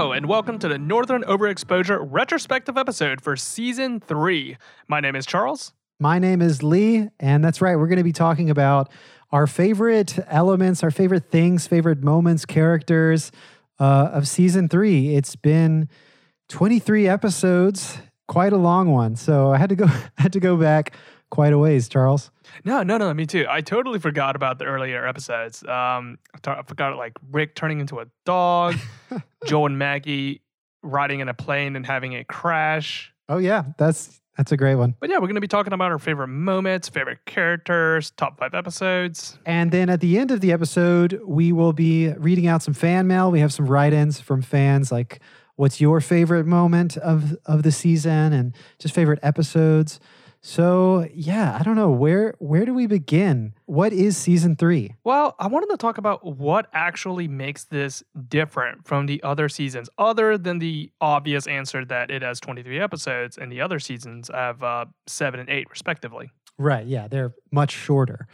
And welcome to the Northern Overexposure retrospective episode for season three. My name is Charles. My name is Lee, and that's right. We're going to be talking about our favorite elements, our favorite things, favorite moments, characters uh, of season three. It's been 23 episodes, quite a long one. So I had to go had to go back quite a ways, Charles. No, no, no, me too. I totally forgot about the earlier episodes. Um, I forgot like Rick turning into a dog, Joe and Maggie riding in a plane and having it crash. Oh yeah, that's that's a great one. But yeah, we're going to be talking about our favorite moments, favorite characters, top five episodes. And then at the end of the episode, we will be reading out some fan mail. We have some write-ins from fans like what's your favorite moment of of the season and just favorite episodes. So yeah, I don't know where where do we begin? What is season three? Well, I wanted to talk about what actually makes this different from the other seasons, other than the obvious answer that it has 23 episodes and the other seasons have uh, seven and eight, respectively. Right. Yeah, they're much shorter.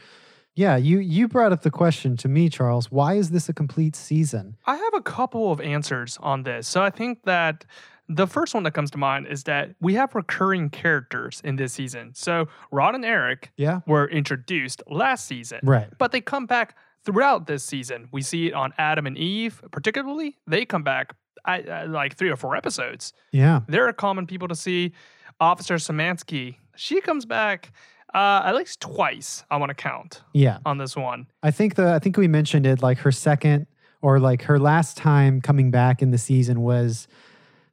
Yeah, you you brought up the question to me, Charles. Why is this a complete season? I have a couple of answers on this. So I think that the first one that comes to mind is that we have recurring characters in this season. So Ron and Eric Yeah. were introduced last season, Right. but they come back throughout this season. We see it on Adam and Eve, particularly. They come back at, at like three or four episodes. Yeah. They're common people to see. Officer Semanski, she comes back uh, at least twice. I want to count Yeah. on this one. I think the I think we mentioned it like her second or like her last time coming back in the season was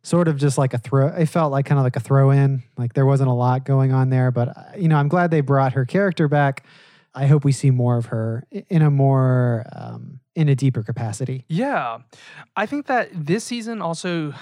sort of just like a throw it felt like kind of like a throw in like there wasn't a lot going on there but uh, you know i'm glad they brought her character back i hope we see more of her in a more um, in a deeper capacity Yeah. I think that this season also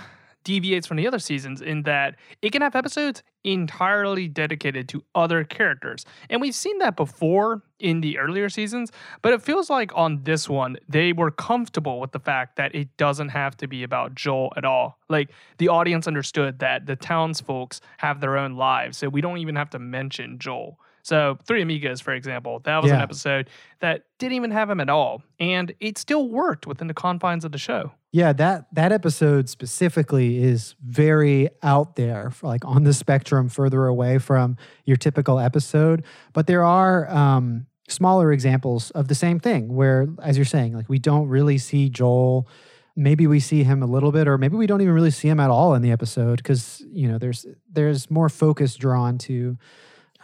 deviates from the other seasons in that it can have episodes entirely dedicated to other characters. And we've seen that before in the earlier seasons, but it feels like on this one, they were comfortable with the fact that it doesn't have to be about Joel at all. Like the audience understood that the townsfolks have their own lives, so we don't even have to mention Joel. So, Three Amigos, for example, that was an episode that didn't even have him at all. And it still worked within the confines of the show. yeah that that episode specifically is very out there like on the spectrum further away from your typical episode but there are um smaller examples of the same thing where as you're saying like we don't really see joel maybe we see him a little bit or maybe we don't even really see him at all in the episode because you know there's there's more focus drawn to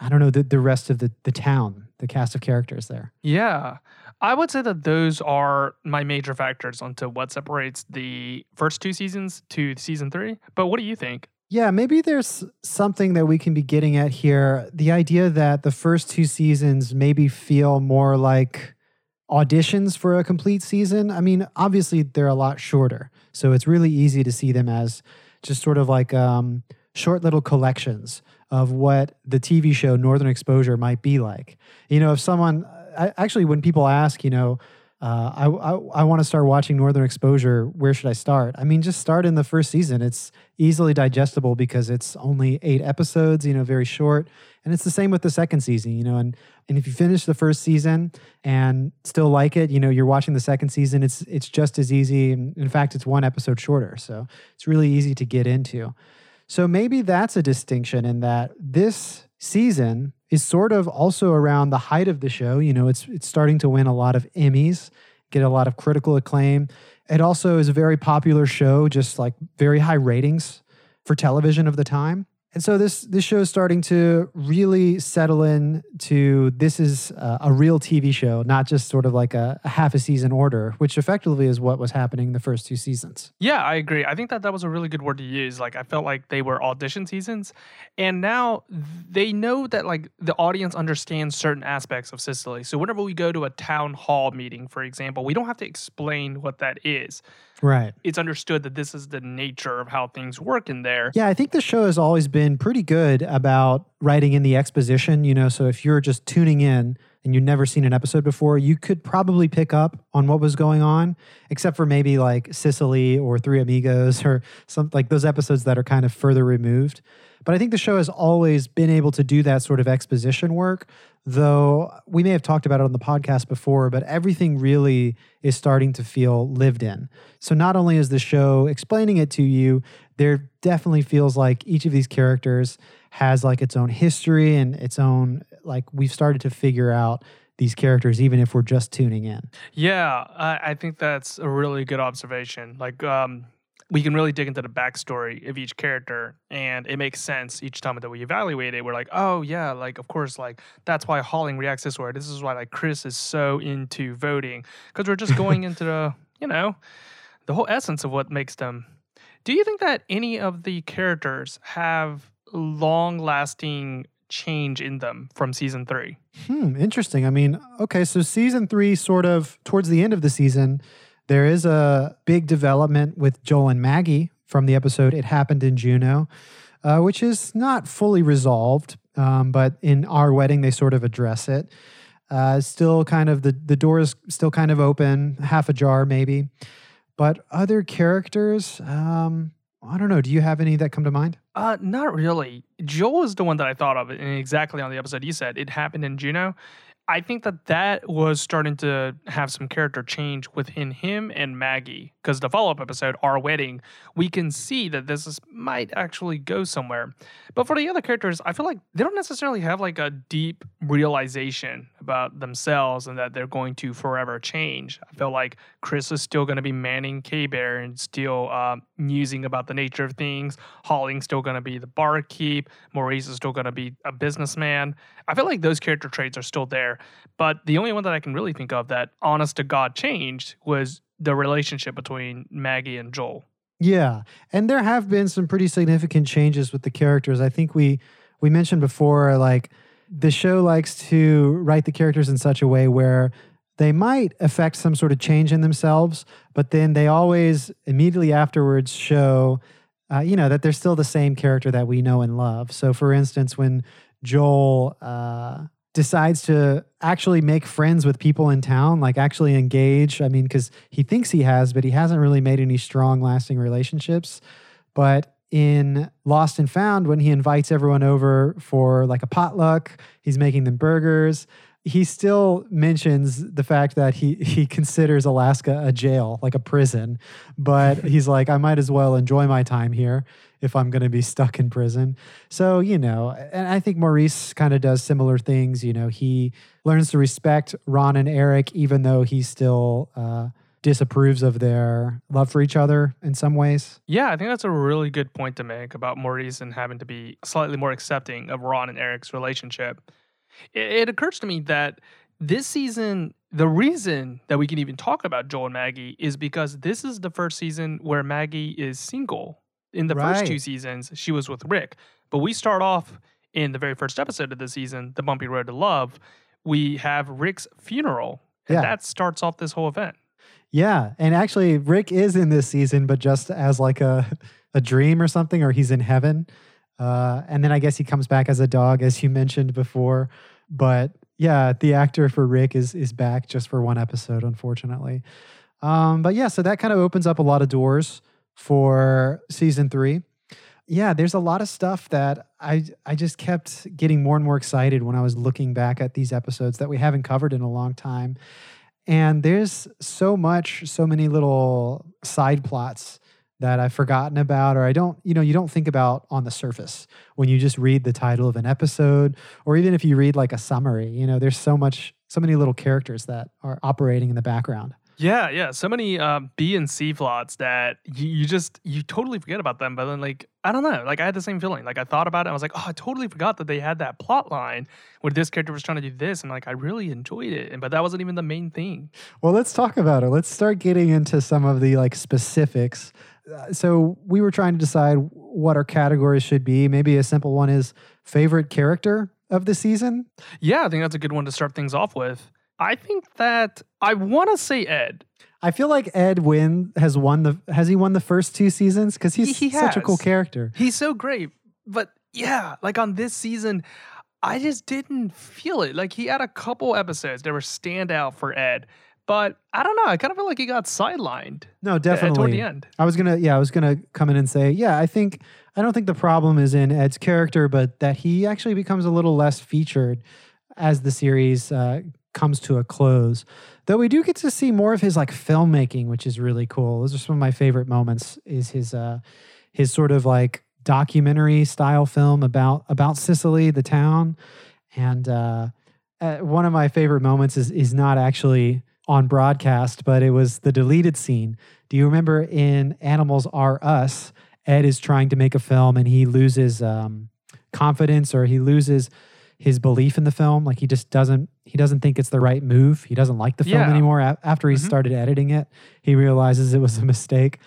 i don't know the, the rest of the the town the cast of characters there Yeah. I would say that those are my major factors onto what separates the first two seasons to season three. But what do you think? Yeah, maybe there's something that we can be getting at here. The idea that the first two seasons maybe feel more like auditions for a complete season. I mean, obviously they're a lot shorter. So it's really easy to see them as just sort of like um, short little collections of what the TV show Northern Exposure might be like. You know, if someone, I, actually, when people ask, you know, uh, I, I, I want to start watching Northern Exposure. Where should I start? I mean, just start in the first season. It's easily digestible because it's only eight episodes, you know, very short. And it's the same with the second season, you know. And and if you finish the first season and still like it, you know, you're watching the second season. It's it's just as easy. In fact, it's one episode shorter, so it's really easy to get into. So maybe that's a distinction in that this season is sort of also around the height of the show. You know, it's it's starting to win a lot of Emmys, get a lot of critical acclaim. It also is a very popular show, just like very high ratings for television of the time. And so this this show is starting to really settle in to this is uh, a real TV show, not just sort of like a, a half a season order, which effectively is what was happening the first two seasons. Yeah, I agree. I think that that was a really good word to use. Like, I felt like they were audition seasons, and now they know that like the audience understands certain aspects of Cicely. So whenever we go to a town hall meeting, for example, we don't have to explain what that is. Right. It's understood that this is the nature of how things work in there. Yeah, I think the show has always been pretty good about writing in the exposition. You know, so if you're just tuning in and you've never seen an episode before, you could probably pick up on what was going on, except for maybe like Cicely or Three Amigos or some like those episodes that are kind of further removed. But I think the show has always been able to do that sort of exposition work, though we may have talked about it on the podcast before, but everything really is starting to feel lived in. So not only is the show explaining it to you, there definitely feels like each of these characters has like its own history and its own like we've started to figure out these characters even if we're just tuning in. Yeah, I, I think that's a really good observation. Like um we can really dig into the backstory of each character and it makes sense each time that we evaluate it. We're like oh yeah like of course like that's why Holling reacts this way. This is why like chris is so into voting. Because we're just going into the you know the whole essence of what makes them. Do you think that any of the characters have long lasting change in them from season three? Hmm, interesting. I mean, okay, so season three, sort of towards the end of the season, there is a big development with Joel and Maggie from the episode It Happened in Juneau, uh, which is not fully resolved, um, but in our wedding, they sort of address it. Uh, still kind of the, the door is still kind of open, half ajar maybe. But other characters, um, I don't know. Do you have any that come to mind? Uh, not really. Joel is the one that I thought of, exactly on the episode you said it happened in Juneau. I think that that was starting to have some character change within him and Maggie. Because the follow up episode, Our Wedding, we can see that this is, might actually go somewhere. But for the other characters, I feel like they don't necessarily have like a deep realization about themselves and that they're going to forever change. I feel like Chris is still going to be manning K Bear and still uh, musing about the nature of things. Holling's still going to be the barkeep. Maurice is still going to be a businessman. I feel like those character traits are still there. But the only one that I can really think of that honest to God changed was the relationship between Maggie and Joel. Yeah, and there have been some pretty significant changes with the characters. I think we we mentioned before, like the show likes to write the characters in such a way where they might affect some sort of change in themselves, but then they always immediately afterwards show, uh, you know, that they're still the same character that we know and love. So, for instance, when Joel uh, decides to actually make friends with people in town, like actually engage. I mean, because he thinks he has, but he hasn't really made any strong, lasting relationships. But in Lost and Found, when he invites everyone over for like a potluck, he's making them burgers. He still mentions the fact that he he considers Alaska a jail, like a prison, but he's like, I might as well enjoy my time here if I'm going to be stuck in prison. So, you know, and I think Maurice kind of does similar things. You know, he learns to respect Ron and Eric, even though he still uh, disapproves of their love for each other in some ways. Yeah, I think that's a really good point to make about Maurice and having to be slightly more accepting of Ron and Eric's relationship. It, it occurs to me that this season, the reason that we can even talk about Joel and Maggie is because this is the first season where Maggie is single in the right. first two seasons, she was with Rick. But we start off in the very first episode of the season, The Bumpy Road to Love. We have Rick's funeral. And yeah. that starts off this whole event. Yeah. And actually, Rick is in this season, but just as like a, a dream or something, or he's in heaven. Uh, and then I guess he comes back as a dog, as you mentioned before. But yeah, the actor for Rick is is back just for one episode, unfortunately. Um, but yeah, so that kind of opens up a lot of doors for season three. Yeah, there's a lot of stuff that I I just kept getting more and more excited when I was looking back at these episodes that we haven't covered in a long time. And there's so much, so many little side plots that I've forgotten about, or I don't, you know, you don't think about on the surface when you just read the title of an episode, or even if you read like a summary. You know, there's so much, so many little characters that are operating in the background. Yeah, yeah. So many uh, B and C plots that you, you just you totally forget about them. But then like I don't know, like I had the same feeling. Like I thought about it, I was like, oh, I totally forgot that they had that plot line where this character was trying to do this, and like I really enjoyed it. And but that wasn't even the main thing. Well, let's talk about it. Let's start getting into some of the like specifics. Uh, so we were trying to decide what our categories should be. Maybe a simple one is favorite character of the season. Yeah, I think that's a good one to start things off with. I think that I want to say Ed. I feel like Ed Wynn has won the has he won the first two seasons because he's he, such a cool character. He's so great, but yeah, like on this season, I just didn't feel it. Like he had a couple episodes that were standout for Ed, but I don't know. I kind of feel like he got sidelined. No, definitely. toward the end. I was gonna, yeah, I was gonna come in and say, yeah, I think I don't think the problem is in Ed's character, but that he actually becomes a little less featured as the series uh, comes to a close. Though we do get to see more of his like filmmaking, which is really cool. Those are some of my favorite moments. Is his uh, his sort of like documentary style film about about Cicely, the town, and uh, uh, one of my favorite moments is is not actually on broadcast, but it was the deleted scene. Do you remember in Animals R Us? Ed is trying to make a film and he loses um, confidence or he loses his belief in the film. Like he just doesn't he doesn't think it's the right move. He doesn't like the film Yeah. anymore. A- after he Mhm. started editing it, he realizes it was a mistake.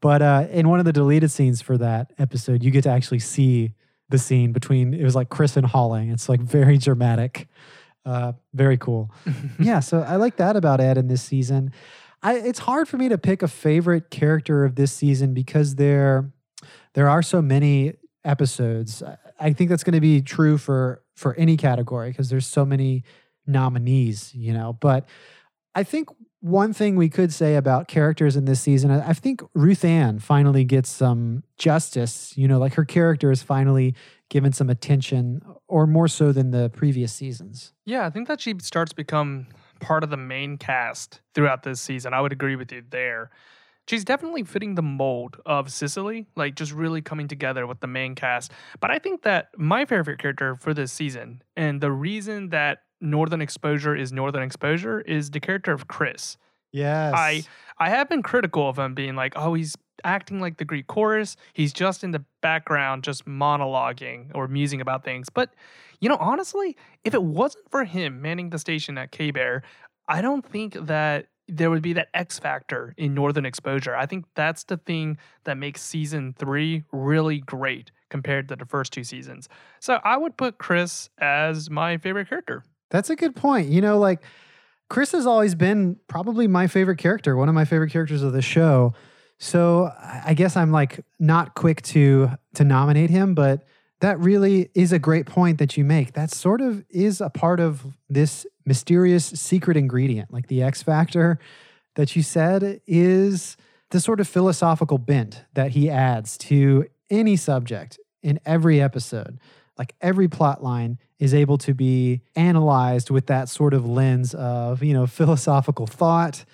But uh, in one of the deleted scenes for that episode, you get to actually see the scene between it was like Chris and Holling. It's like very dramatic, uh, very cool. yeah, so I like that about Ed in this season. I, it's hard for me to pick a favorite character of this season because there there are so many episodes. I- I think that's going to be true for for any category because there's so many nominees, you know. But I think one thing we could say about characters in this season, I think Ruth Ann finally gets some justice. You know, like her character is finally given some attention, or more so than the previous seasons. Yeah, I think that she starts to become part of the main cast throughout this season. I would agree with you there. She's definitely fitting the mold of Cicely, like just really coming together with the main cast. But I think that my favorite character for this season, and the reason that Northern Exposure is Northern Exposure, is the character of Chris. Yes, I I have been critical of him being like, oh, he's acting like the Greek chorus. He's just in the background, just monologuing or musing about things. But you know, honestly, if it wasn't for him manning the station at K Bear, I don't think that there would be that X factor in Northern Exposure. I think that's the thing that makes season three really great compared to the first two seasons. So I would put Chris as my favorite character. That's a good point. You know, like Chris has always been probably my favorite character, one of my favorite characters of the show. So I guess I'm like not quick to to nominate him, but that really is a great point that you make. That sort of is a part of this mysterious secret ingredient, like the X factor that you said is the sort of philosophical bent that he adds to any subject in every episode. Like every plot line is able to be analyzed with that sort of lens of, you know, philosophical thought,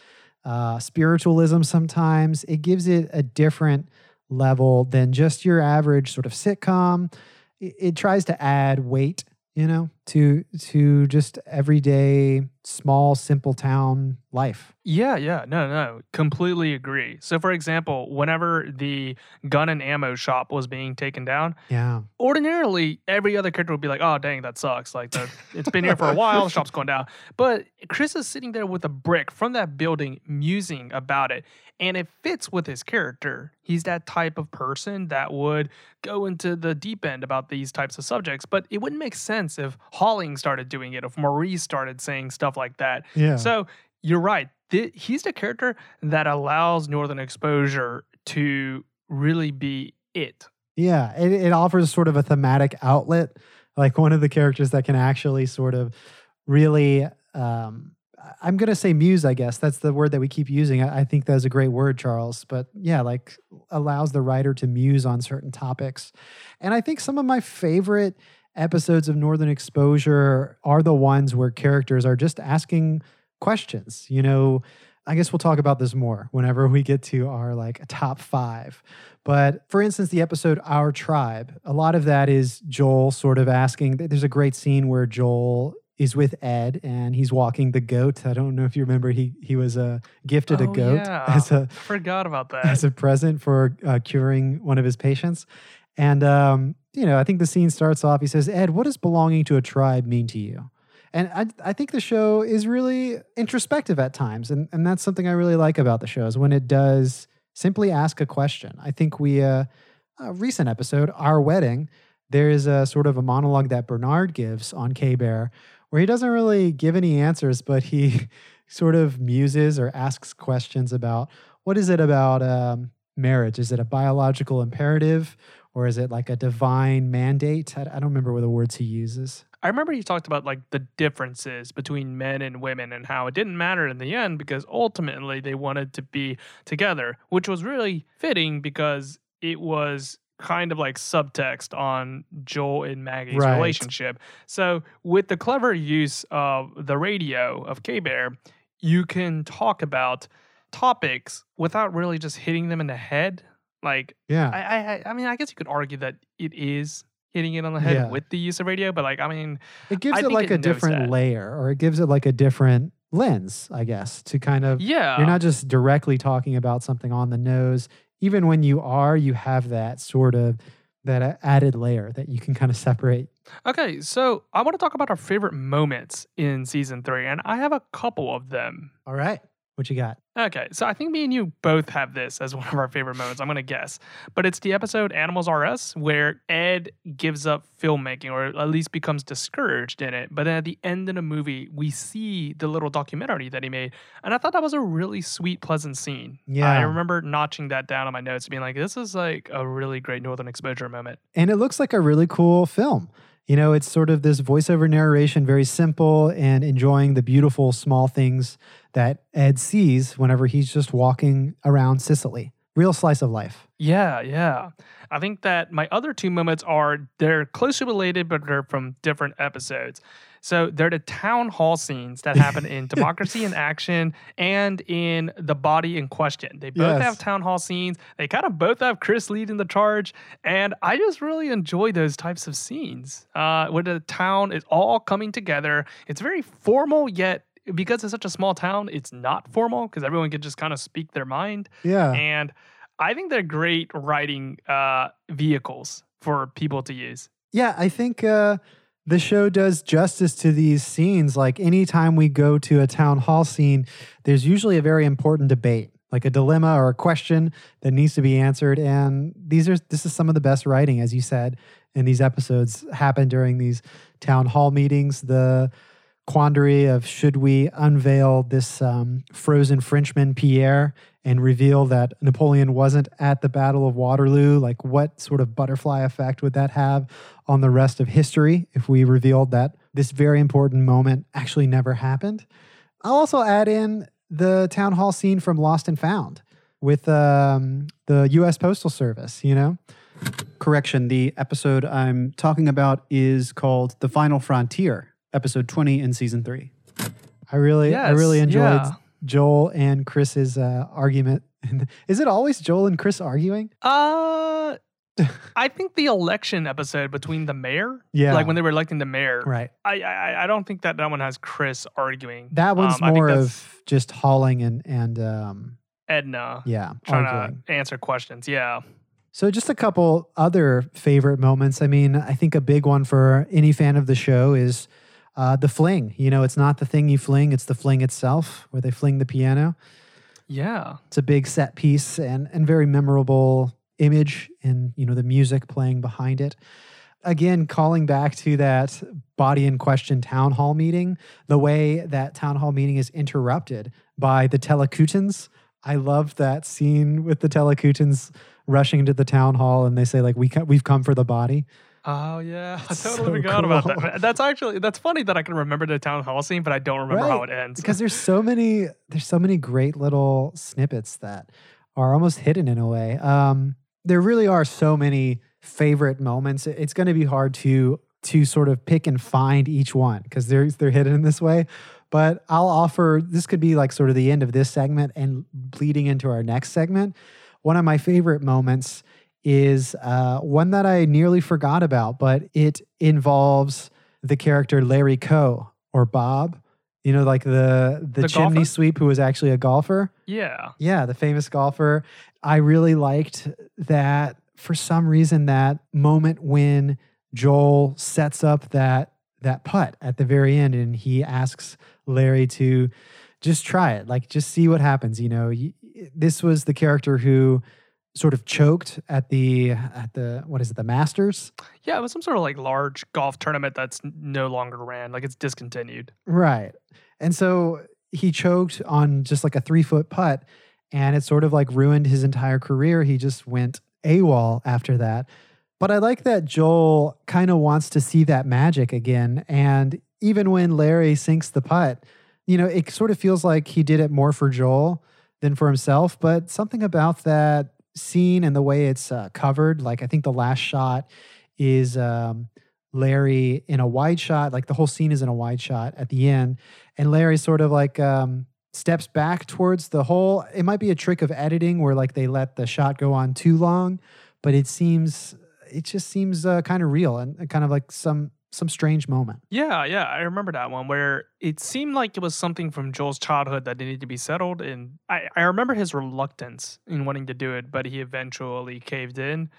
uh, spiritualism sometimes. It gives it a different level than just your average sort of sitcom. It, it tries to add weight, you know, to to just everyday small simple town life. Yeah, yeah, no, no, completely agree. So, for example, whenever the gun and ammo shop was being taken down, Yeah. ordinarily every other character would be like, "Oh, dang, that sucks! Like, the, it's been here for a while, the shop's going down." But Chris is sitting there with a brick from that building, musing about it, and it fits with his character. He's that type of person that would go into the deep end about these types of subjects. But it wouldn't make sense if Holling started doing it, if Maurice started saying stuff like that. Yeah. So you're right. Th- he's the character that allows Northern Exposure to really be it. Yeah, it, it offers sort of a thematic outlet, like one of the characters that can actually sort of really. Um, I'm going to say muse, I guess. That's the word that we keep using. I, I think that's a great word, Charles. But yeah, like allows the writer to muse on certain topics. And I think some of my favorite episodes of Northern Exposure are the ones where characters are just asking questions. You know, I guess we'll talk about this more whenever we get to our like top five. But for instance, the episode Our Tribe, a lot of that is Joel sort of asking. There's a great scene where Joel is with Ed and he's walking the goat. I don't know if you remember he he was uh, gifted a Oh, goat yeah. as a Forgot about that. as a present for uh, curing one of his patients. And um, you know, I think the scene starts off. He says, "Ed, what does belonging to a tribe mean to you?" And I, I think the show is really introspective at times, and and that's something I really like about the show is when it does simply ask a question. I think we uh, a recent episode, our wedding, there is a sort of a monologue that Bernard gives on K Bear where he doesn't really give any answers, but he sort of muses or asks questions about what is it about um, marriage? Is it a biological imperative or is it like a divine mandate? I, I don't remember what the words he uses. I remember he talked about like the differences between men and women and how it didn't matter in the end because ultimately they wanted to be together, which was really fitting because it was kind of like subtext on Joel and Maggie's Right. relationship. So, with the clever use of the radio of K Bear, you can talk about topics without really just hitting them in the head. Like, Yeah. I, I, I- mean, I guess you could argue that it is hitting it on the head Yeah. with the use of radio, but like, I mean, it gives I it like it a different that. layer or it gives it like a different lens, I guess, to kind of yeah, you're not just directly talking about something on the nose. Even when you are, you have that sort of that added layer that you can kind of separate. Okay, so I want to talk about our favorite moments in season three, and I have a couple of them. All right. What you got? Okay, so I think me and you both have this as one of our favorite moments. I'm going to guess. But it's the episode Animals R Us where Ed gives up filmmaking or at least becomes discouraged in it. But then at the end of the movie, we see the little documentary that he made. And I thought that was a really sweet, pleasant scene. Yeah, I remember notching that down on my notes, being like, this is like a really great Northern Exposure moment. And it looks like a really cool film. You know, it's sort of this voiceover narration, very simple and enjoying the beautiful small things that Ed sees whenever he's just walking around Cicely. Real slice of life. Yeah, yeah. I think that my other two moments are they're closely related, but they're from different episodes. So they're the town hall scenes that happen in Democracy in Action and in The Body in Question. They both Yes. have town hall scenes. They kind of both have Chris leading the charge, and I just really enjoy those types of scenes uh, where the town is all coming together. It's very formal, yet because it's such a small town, it's not formal because everyone can just kind of speak their mind Yeah. and I think they're great writing uh, vehicles for people to use. Yeah, I think uh, the show does justice to these scenes. Like anytime we go to a town hall scene, there's usually a very important debate, like a dilemma or a question that needs to be answered. And these are this is some of the best writing, as you said, in these episodes happen during these town hall meetings. The quandary of should we unveil this um, frozen Frenchman Pierre and reveal that Napoleon wasn't at the Battle of Waterloo? Like, what sort of butterfly effect would that have on the rest of history if we revealed that this very important moment actually never happened? I'll also add in the town hall scene from Lost and Found with um, the U.S. Postal Service, you know? Correction, the episode I'm talking about is called The Final Frontier, episode 20 in season 3. I really, I really enjoyed yeah. Joel and Chris's uh, argument. Is it always Joel and Chris arguing? Uh, I think the election episode between the mayor, Yeah. like when they were electing the mayor, Right. I, I I don't think that that one has Chris arguing. That one's Um, more of just Holling and and um, Edna yeah, trying arguing. to answer questions. Yeah, So just a couple other favorite moments. I mean, I think a big one for any fan of the show is uh, the fling. You know, it's not the thing you fling; it's the fling itself, where they fling the piano. yeah, It's a big set piece and and very memorable image, and you know the music playing behind it. Again, calling back to that body in question town hall meeting, the way that town hall meeting is interrupted by the Telekutans. I love that scene with the Telekutans rushing to the town hall and they say like we co- we've come for the body. Oh yeah, I totally so forgot about that. That's actually that's funny that I can remember the town hall scene, but I don't remember how it ends. because there's so many there's so many great little snippets that are almost hidden in a way. Um there really are so many favorite moments. It's going to be hard to to sort of pick and find each one because they're they're hidden in this way. But i'll offer this could be like sort of the end of this segment and bleeding into our next segment. One of my favorite moments is uh, one that i nearly forgot about but it involves the character larry coe or bob you know, like the the, The chimney golfer? sweep who was actually a golfer. yeah, Yeah, the famous golfer. I really liked that for some reason that moment when Joel sets up that that putt at the very end and he asks Larry to just try it, like just see what happens, you know. This was the character who sort of choked at the at the what is it, the Masters? yeah. It was some sort of like large golf tournament that's no longer ran, like it's discontinued. Right. And so he choked on just like a three foot putt, and it sort of like ruined his entire career. He just went AWOL after that. But I like that Joel kind of wants to see that magic again. And even when Larry sinks the putt, you know, it sort of feels like he did it more for Joel than for himself. But something about that scene and the way it's uh, covered, like I think the last shot is um, Larry in a wide shot, like the whole scene is in a wide shot at the end. And Larry sort of like um, steps back towards the hole. It might be a trick of editing where like they let the shot go on too long, but it seems, it just seems uh, kind of real and kind of like some some strange moment. Yeah, yeah, I remember that one where it seemed like it was something from Joel's childhood that needed to be settled, and I, I remember his reluctance in wanting to do it, but he eventually caved in,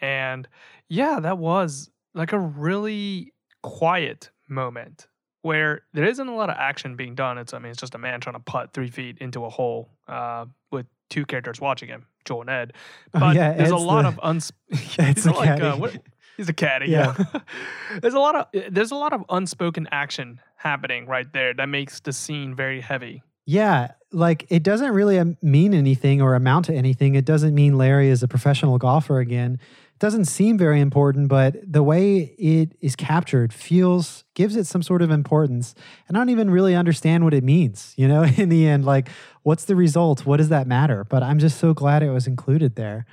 and yeah, that was like a really quiet moment where there isn't a lot of action being done. It's I mean it's just a man trying to putt three feet into a hole uh, with two characters watching him, Joel and Ed. Oh, But yeah, there's a lot the- of uns. Ed's the like, uh, what, he's a caddy. Yeah. there's a lot of there's a lot of unspoken action happening right there that makes the scene very heavy. Yeah, like it doesn't really um, mean anything or amount to anything. It doesn't mean Larry is a professional golfer again. It doesn't seem very important, but the way it is captured feels gives it some sort of importance. And I don't even really understand what it means, you know, in the end like what's the result? What does that matter? But I'm just so glad it was included there.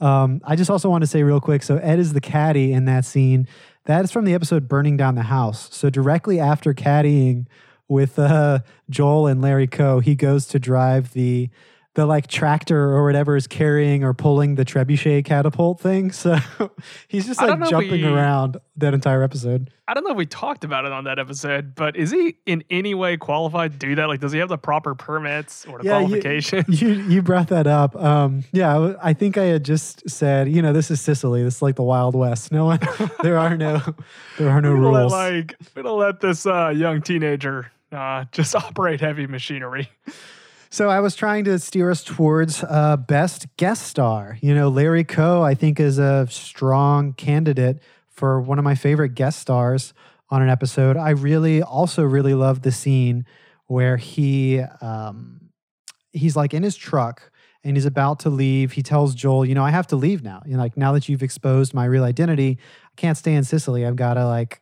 Um, I just also want to say real quick so Ed is the caddy in that scene. That is from the episode Burning Down the House. So directly after caddying with uh, Joel and Larry Coe, he goes to drive the the like tractor or whatever is carrying or pulling the trebuchet catapult thing. So he's just like jumping we- around that entire episode. I don't know if we talked about it on that episode, but is he in any way qualified to do that? Like, does he have the proper permits or the Yeah, you- qualifications? You you brought that up. Um, yeah, I think I had just said, you know, this is Cicely. This is like the Wild West. No one, there are no, there are no we let, rules. like we don't let this uh, young teenager uh, just operate heavy machinery. So I was trying to steer us towards uh, best guest star. You know, Larry Coe, I think, is a strong candidate for one of my favorite guest stars on an episode. I really also really love the scene where he um, he's like in his truck and he's about to leave. He tells Joel, you know, I have to leave now. You know, like now that you've exposed my real identity, I can't stay in Cicely. I've got to like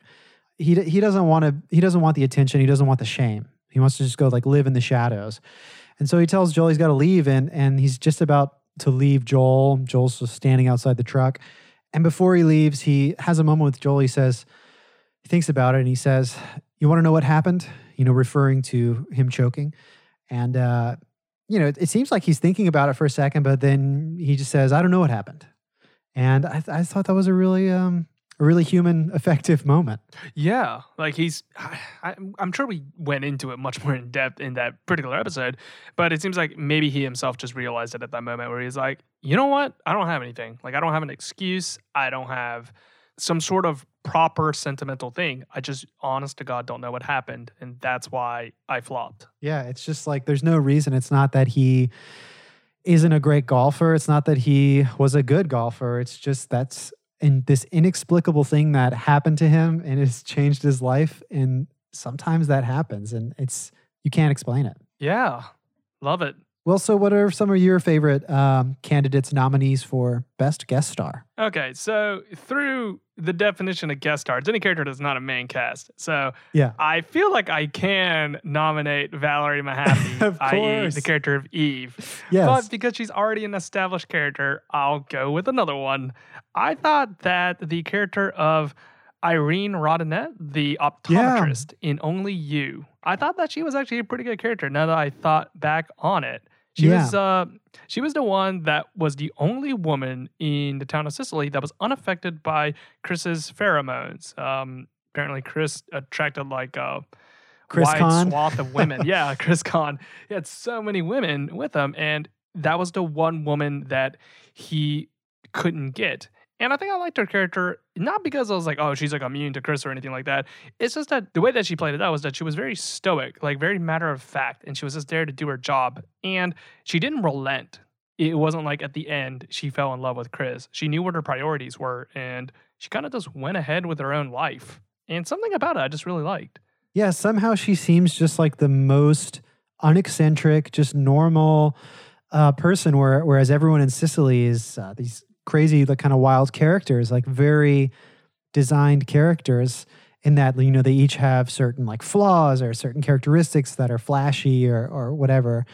he he doesn't want to he doesn't want the attention. He doesn't want the shame. He wants to just go like live in the shadows. And so he tells Joel he's got to leave, and and he's just about to leave Joel. Joel's just standing outside the truck, and before he leaves, he has a moment with Joel. He says, he thinks about it, and he says, "You want to know what happened?" You know, referring to him choking, and uh, you know, it, it seems like he's thinking about it for a second, but then he just says, "I don't know what happened," and I, I thought that was a really um a really human, effective moment. Yeah, like he's. I, I'm sure we went into it much more in depth in that particular episode, but it seems like maybe he himself just realized it at that moment where he's like, you know what? I don't have anything. Like I don't have an excuse. I don't have some sort of proper sentimental thing. I just, honest to God, don't know what happened, and that's why I flopped. Yeah, it's just like there's no reason. It's not that he isn't a great golfer. It's not that he was a good golfer. It's just that's and this inexplicable thing that happened to him and it's changed his life. And sometimes that happens and it's you can't explain it. Yeah, love it. Well, so what are some of your favorite um, candidates nominees for best guest star? Okay, so through the definition of guest star, it's any character that's not a main cast. So Yeah. I feel like I can nominate Valerie Mahaffey, i.e., the character of Eve. Yes. But because she's already an established character, I'll go with another one. I thought that the character of Irene Rodinette, the optometrist in Only You, I thought that she was actually a pretty good character. Now that I thought back on it, she Yeah. was uh, she was the one that was the only woman in the town of Cicely that was unaffected by Chris's pheromones. Um, apparently, Chris attracted like a Chris wide Kahn. swath of women. yeah, Chris Khan. He had so many women with him, and that was the one woman that he couldn't get. And I think I liked her character not because I was like, oh, she's like immune to Chris or anything like that. It's just that the way that she played it out was that she was very stoic, like very matter of fact, and she was just there to do her job. And she didn't relent. It wasn't like at the end she fell in love with Chris. She knew what her priorities were, and she kind of just went ahead with her own life. And something about it I just really liked. Yeah, somehow she seems just like the most uneccentric, just normal uh, person. Where, whereas everyone in Cicely is uh, these crazy, like kind of wild characters, like very designed characters in that you know they each have certain like flaws or certain characteristics that are flashy or or whatever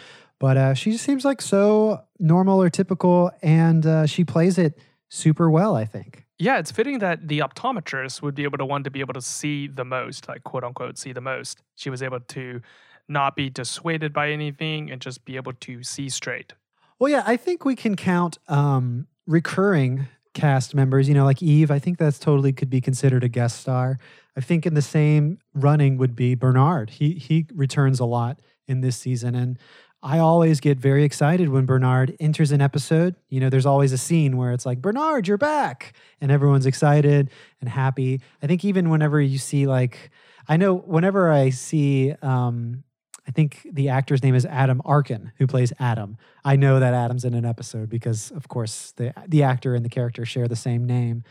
but uh, she just seems like so normal or typical and uh, she plays it super well i think Yeah, it's fitting that the optometrist would be able to one to be able to see the most, like quote unquote, see the most. She was able to not be dissuaded by anything and just be able to see straight. well yeah i think we can count um recurring cast members you know like eve i think that's totally could be considered a guest star i think in the same running would be bernard he he returns a lot in this season and I always get very excited when Bernard enters an episode. You know, there's always a scene where it's like, Bernard, you're back. And everyone's excited and happy. I think even whenever you see, like, I know whenever I see, um, I think the actor's name is Adam Arkin, who plays Adam. I know that Adam's in an episode because, of course, the the actor and the character share the same name.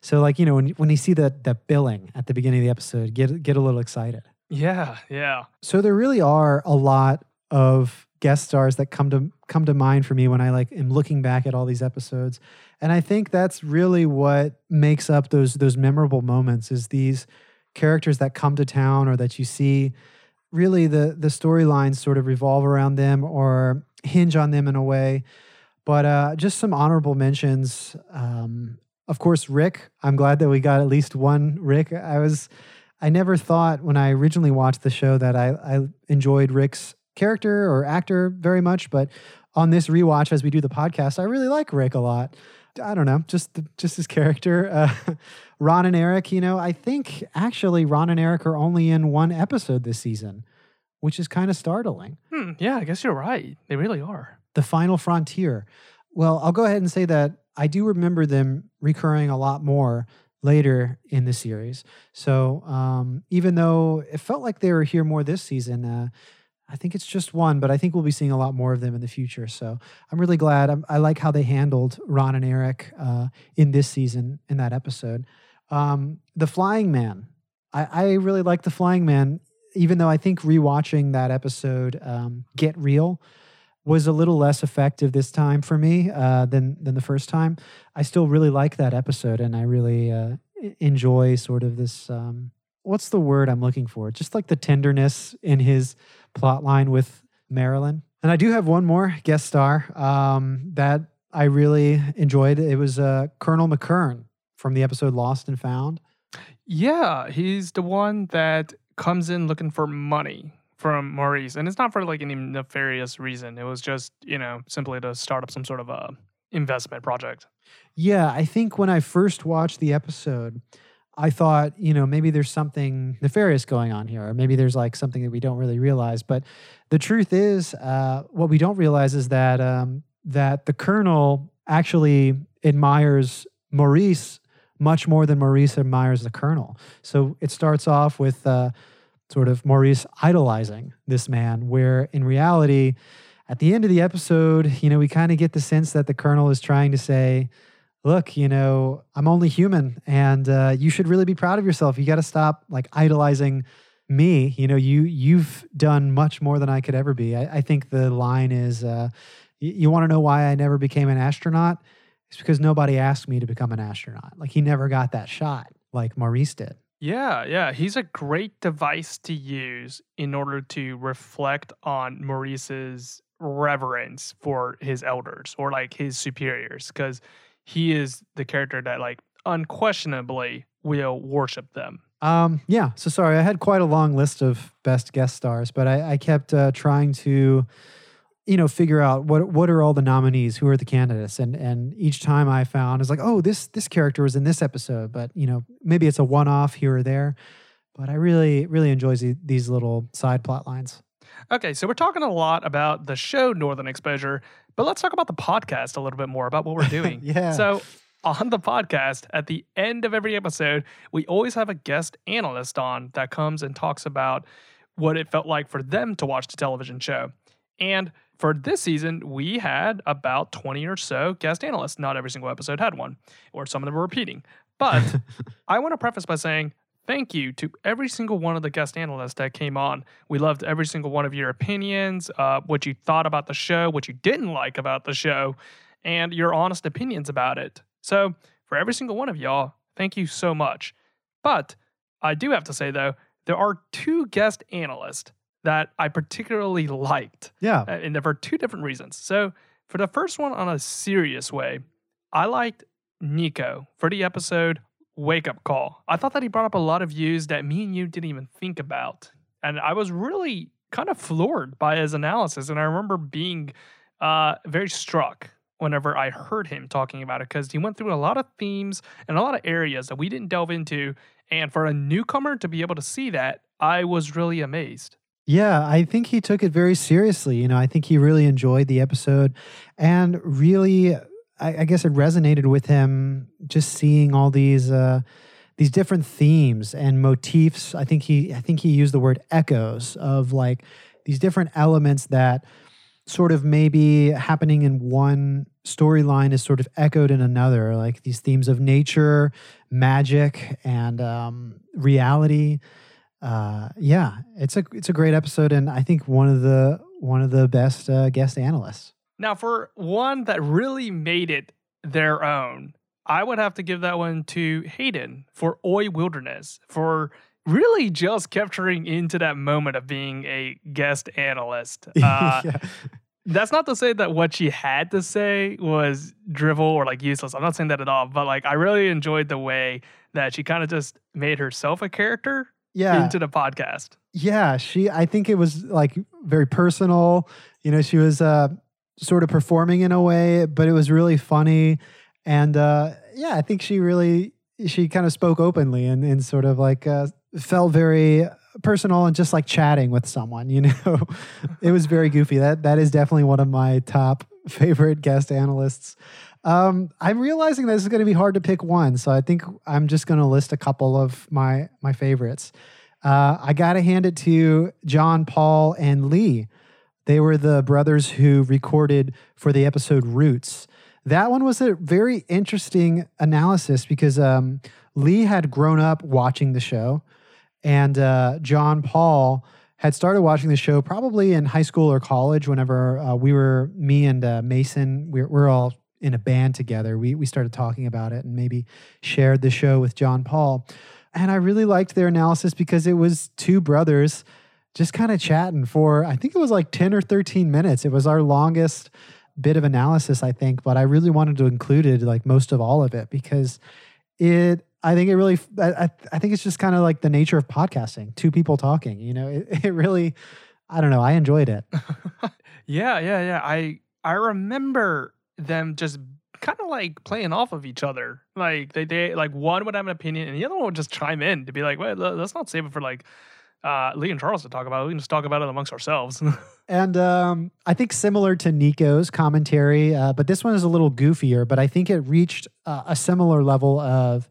So, like, you know, when when you see the the billing at the beginning of the episode, get get a little excited. Yeah, yeah. So there really are a lot of guest stars that come to come to mind for me when I like am looking back at all these episodes. And I think that's really what makes up those those memorable moments is these characters that come to town or that you see really the the storylines sort of revolve around them or hinge on them in a way. But uh, just some honorable mentions. Um, of course, Rick. I'm glad that we got at least one Rick. I was, I never thought when I originally watched the show that I, I enjoyed Rick's character or actor very much, but on this rewatch as we do the podcast, I really like Rick a lot. I don't know, just the, just his character. Uh, Ron and Eric, you know, I think actually Ron and Eric are only in one episode this season, which is kind of startling. Hmm, yeah, I guess you're right. They really are. The Final Frontier. Well, I'll go ahead and say that I do remember them recurring a lot more later in the series. So um, even though it felt like they were here more this season, uh, I think it's just one, but I think we'll be seeing a lot more of them in the future. So I'm really glad. I'm, i like how they handled Ron and Eric uh, in this season in that episode. Um, the Flying Man. I, I really like the Flying Man, even though I think rewatching that episode, um, Get Real, was a little less effective this time for me uh, than than the first time. I still really like that episode, and I really uh, enjoy sort of this. Um, what's the word I'm looking for? Just like the tenderness in his plot line with Marilyn. And I do have one more guest star um, that I really enjoyed. It was uh, Colonel McKern from the episode Lost and Found. Yeah, he's the one that comes in looking for money from Maurice. And it's not for like any nefarious reason. It was just, you know, simply to start up some sort of a investment project. Yeah, I think when I first watched the episode, I thought, you know, maybe there's something nefarious going on here, or maybe there's like something that we don't really realize. But the truth is, uh, what we don't realize is that um, that the colonel actually admires Maurice much more than Maurice admires the colonel. So it starts off with uh, sort of Maurice idolizing this man, where in reality, at the end of the episode, you know, we kind of get the sense that the colonel is trying to say, look, you know, I'm only human and uh, you should really be proud of yourself. You got to stop like idolizing me. You know, you, you've done much more than I could ever be. I, I think the line is, uh, you want to know why I never became an astronaut? It's because nobody asked me to become an astronaut. Like he never got that shot like Maurice did. Yeah, yeah. He's a great device to use in order to reflect on Maurice's reverence for his elders or like his superiors because he is the character that like unquestionably will worship them. Um, yeah. So sorry, I had quite a long list of best guest stars, but I, I kept uh, trying to, you know, figure out what what are all the nominees, who are the candidates, and and each time I found is like, oh, this this character was in this episode, but you know, maybe it's a one off here or there. But I really really enjoy these little side plot lines. Okay, so we're talking a lot about the show Northern Exposure, but let's talk about the podcast a little bit more about what we're doing. Yeah. So, on the podcast, at the end of every episode, we always have a guest analyst on that comes and talks about what it felt like for them to watch the television show. And for this season, we had about 20 or so guest analysts. Not every single episode had one, or some of them were repeating. But I want to preface by saying thank you to every single one of the guest analysts that came on. We loved every single one of your opinions, uh, what you thought about the show, what you didn't like about the show, and your honest opinions about it. So, for every single one of y'all, thank you so much. But I do have to say, though, there are two guest analysts that I particularly liked, Yeah. uh, and for two different reasons. So, for the first one, on a serious way, I liked Nico for the episode Wake Up Call. I thought that he brought up a lot of views that me and you didn't even think about. And I was really kind of floored by his analysis. And I remember being uh, very struck whenever I heard him talking about it because he went through a lot of themes and a lot of areas that we didn't delve into. And for a newcomer to be able to see that, I was really amazed. Yeah, I think he took it very seriously. You know, I think he really enjoyed the episode and really, I, I guess it resonated with him just seeing all these uh, these different themes and motifs. I think he I think he used the word echoes of like these different elements that sort of maybe happening in one storyline is sort of echoed in another, like these themes of nature, magic, and um, reality uh yeah it's a it's a great episode and i think one of the one of the best uh, guest analysts Now, for one that really made it their own, I would have to give that one to Hayden for Oy Wilderness for really just capturing into that moment of being a guest analyst. Uh, yeah. That's not to say that what she had to say was drivel or like useless. I'm not saying that at all, but like I really enjoyed the way that she kind of just made herself a character yeah into the podcast. yeah she i think it was like very personal you know she was uh sort of performing in a way but it was really funny and uh yeah i think she really she kind of spoke openly and, and sort of like uh felt very personal and just like chatting with someone you know it was very goofy that that is definitely one of my top favorite guest analysts um, I'm realizing this is going to be hard to pick one, so I think I'm just going to list a couple of my my favorites. Uh, I got to hand it to John, Paul, and Lee. They were the brothers who recorded for the episode Roots. That one was a very interesting analysis because um, Lee had grown up watching the show, and uh, John Paul had started watching the show probably in high school or college. Whenever uh, we were, me and uh, Mason, we're, we're all in a band together. We we started talking about it and maybe shared the show with John Paul. And I really liked their analysis because it was two brothers just kind of chatting for I think it was like 10 or 13 minutes. It was our longest bit of analysis, I think, but I really wanted to include it like most of all of it because it I think it really I, I- think it's just kind of like the nature of podcasting, two people talking, you know. It, it really I don't know, I enjoyed it. Yeah, yeah, yeah. I I remember them just kind of like playing off of each other. Like they they like one would have an opinion and the other one would just chime in to be like, "Wait, let's not save it for like uh Lee and Charles to talk about. it. We can just talk about it amongst ourselves." And um, I think similar to Nico's commentary, uh, but this one is a little goofier. But I think it reached uh, a similar level of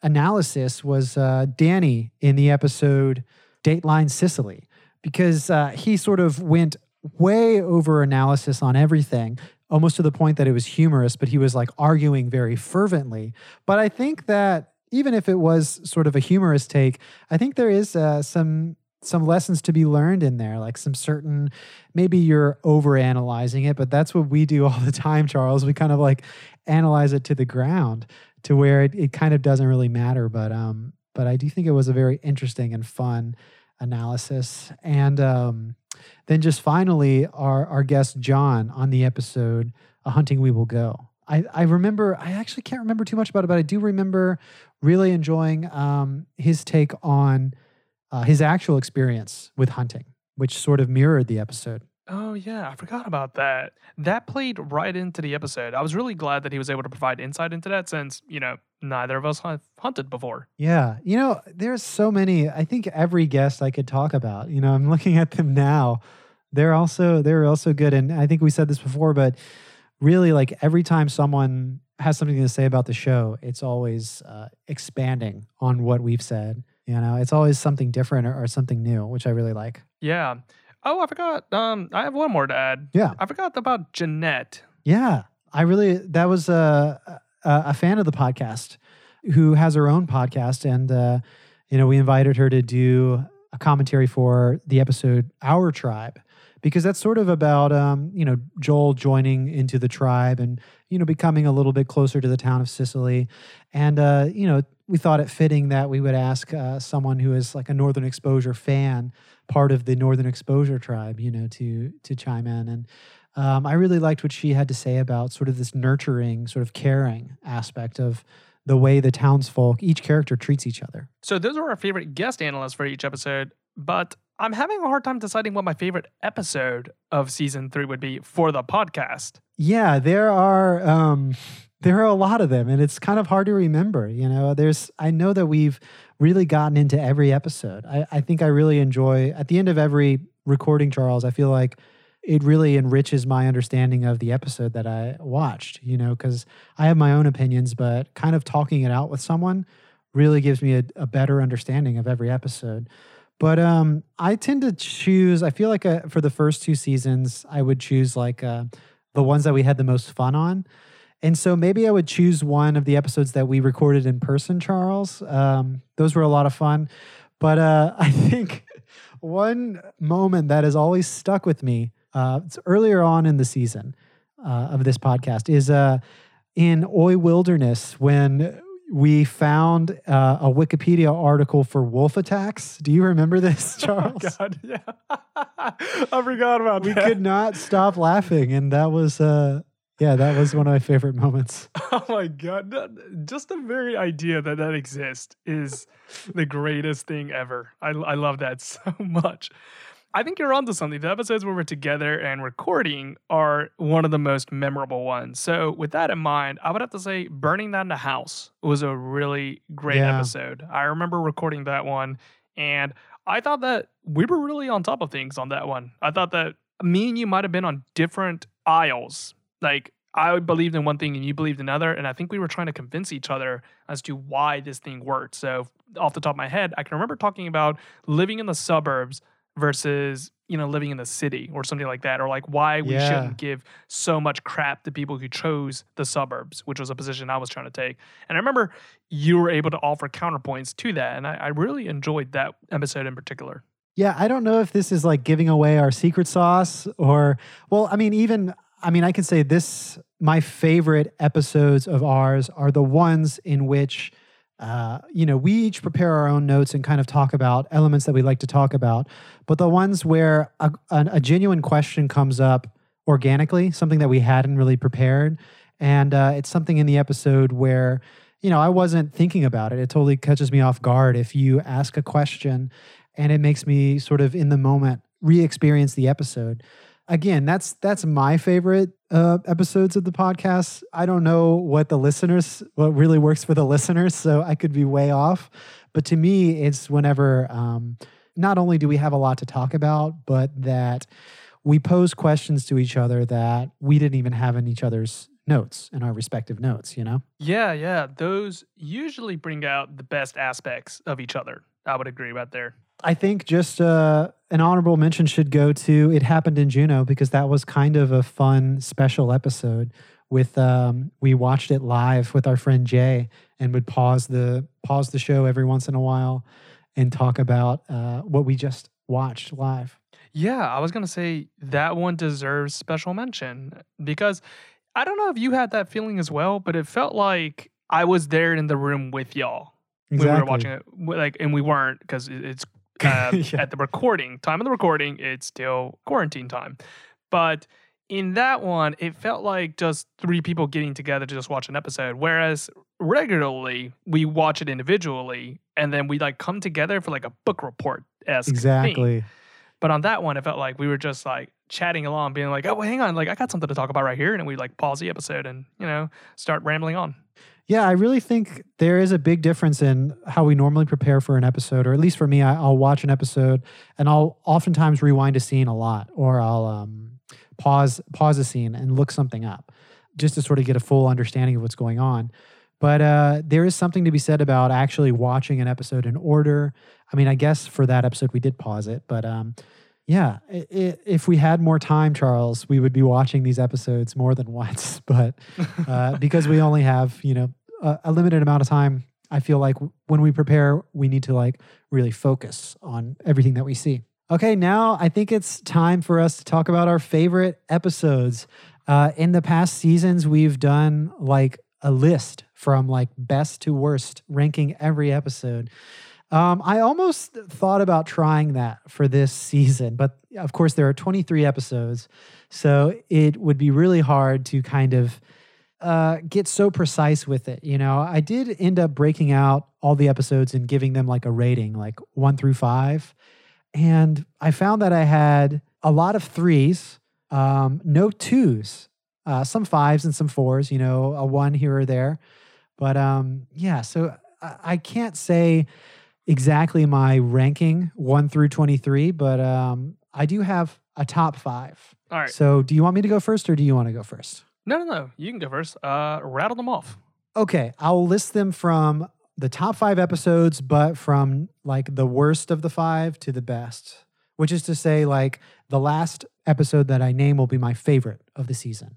analysis. Was uh, Danny in the episode Dateline Cicely because uh, he sort of went way over analysis on everything, almost to the point that it was humorous. But he was like arguing very fervently. But I think that even if it was sort of a humorous take, I think there is uh, some some lessons to be learned in there, like some certain maybe you're over analyzing it, but that's what we do all the time, Charles. We kind of like analyze it to the ground to where it, it kind of doesn't really matter. But um, but I do think it was a very interesting and fun analysis. And um, then just finally, our our guest John on the episode "A Hunting We Will Go." I I remember I actually can't remember too much about it, but I do remember really enjoying um, his take on uh, his actual experience with hunting, which sort of mirrored the episode. oh yeah, I forgot about that. That played right into the episode. I was really glad that he was able to provide insight into that since, you know, neither of us have hunted before. Yeah, you know, there's so many. I think every guest I could talk about. You know, I'm looking at them now. They're also they're also good, and I think we said this before, but really, like every time someone has something to say about the show, it's always uh, expanding on what we've said. You know, it's always something different or, or something new, which I really like. Yeah. Oh, I forgot. Um, I have one more to add. Yeah. I forgot about Jeanette. Yeah, I really that was a a, a fan of the podcast who has her own podcast, and uh, you know we invited her to do a commentary for the episode Our Tribe because that's sort of about um, you know Joel joining into the tribe and you know becoming a little bit closer to the town of Cicely, and uh, you know we thought it fitting that we would ask uh, someone who is like a Northern Exposure fan, part of the Northern Exposure tribe, you know, to to chime in and. Um, I really liked what she had to say about sort of this nurturing, sort of caring aspect of the way the townsfolk, each character treats each other. So those are our favorite guest analysts for each episode, but I'm having a hard time deciding what my favorite episode of season three would be for the podcast. Yeah, there are um, there are a lot of them, and it's kind of hard to remember. You know, there's I know that we've really gotten into every episode. I, I think I really enjoy at the end of every recording, Charles. I feel like it really enriches my understanding of the episode that I watched, you know, because I have my own opinions, but kind of talking it out with someone really gives me a, a better understanding of every episode. But um, I tend to choose, I feel like uh for the first two seasons, I would choose like uh, the ones that we had the most fun on. And so maybe I would choose one of the episodes that we recorded in person, Charles. Um, those were a lot of fun. But uh, I think one moment that has always stuck with me uh, it's earlier on in the season uh, of this podcast is uh, in Oy Wilderness when we found uh, a Wikipedia article for wolf attacks. Do you remember this, Charles? Oh God, yeah, I forgot about we that. could not stop laughing, and that was uh, yeah, that was one of my favorite moments. Oh my god! Just the very idea that that exists is the greatest thing ever. I I love that so much. I think you're onto something. The episodes where we're together and recording are one of the most memorable ones. So, with that in mind, I would have to say Burning Down the House was a really great Yeah. episode. I remember recording that one, and I thought that we were really on top of things on that one. I thought that me and you might have been on different aisles. Like, I believed in one thing and you believed another. And I think we were trying to convince each other as to why this thing worked. So, off the top of my head, I can remember talking about living in the suburbs versus you know living in the city or something like that or like why we Yeah. shouldn't give so much crap to people who chose the suburbs which was a position i was trying to take and i remember you were able to offer counterpoints to that and i, I really enjoyed that episode in particular Yeah, I don't know if this is like giving away our secret sauce or, well, I mean, even, I mean, I can say this my favorite episodes of ours are the ones in which, uh, you know, we each prepare our own notes and kind of talk about elements that we like to talk about, but the ones where a, a, genuine question comes up organically, something that we hadn't really prepared. And uh, it's something in the episode where, you know, I wasn't thinking about it. It totally catches me off guard if you ask a question and it makes me sort of in the moment re-experience the episode again that's that's my favorite uh, episodes of the podcast. I don't know what the listeners what really works for the listeners so i could be way off. But to me it's whenever um, not only do we have a lot to talk about but that we pose questions to each other that we didn't even have in each other's notes in our respective notes you know? Yeah yeah. Those usually bring out the best aspects of each other i would agree about there I think just uh, an honorable mention should go to It Happened in Juneau because that was kind of a fun special episode. With um, we watched it live with our friend Jay and would pause the pause the show every once in a while and talk about uh, what we just watched live. Yeah, I was going to say that one deserves special mention because I don't know if you had that feeling as well, but it felt like I was there in the room with y'all when we were watching it. Like, and we weren't because it's uh, Yeah. at the recording time of the recording, it's still quarantine time. But in that one, it felt like just three people getting together to just watch an episode. Whereas regularly, we watch it individually and then we like come together for like a book report esque Exactly. but on that one, it felt like we were just like chatting along, being like, "Oh, well, hang on, like I got something to talk about right here," and we like pause the episode and you know start rambling on. Yeah, I really think there is a big difference in how we normally prepare for an episode, or at least for me, I, I'll watch an episode and I'll oftentimes rewind a scene a lot, or I'll um, pause pause a scene and look something up just to sort of get a full understanding of what's going on. But uh, there is something to be said about actually watching an episode in order. I mean, I guess for that episode we did pause it, but um, yeah, i i if we had more time, Charles, we would be watching these episodes more than once. But uh, because we only have you know a, a limited amount of time i feel like when we prepare we need to like really focus on everything that we see Okay, now I think it's time for us to talk about our favorite episodes. Uh, in the past seasons, we've done like a list from like best to worst, ranking every episode. Um, I almost thought about trying that for this season, but of course, there are 23 episodes. So it would be really hard to kind of uh, get so precise with it. You know, I did end up breaking out all the episodes and giving them like a rating, like one through five. And I found that I had a lot of threes, um, no twos, uh, some fives and some fours, you know, a one here or there. But um, yeah, so I, I can't say exactly my ranking one through 23, but um, I do have a top five. All right. So do you want me to go first or do you want to go first? No, no, no. You can go first. Uh, rattle them off. Okay, I'll list them from the top five episodes, but from like the worst of the five to the best, which is to say, like the last episode that I name will be my favorite of the season.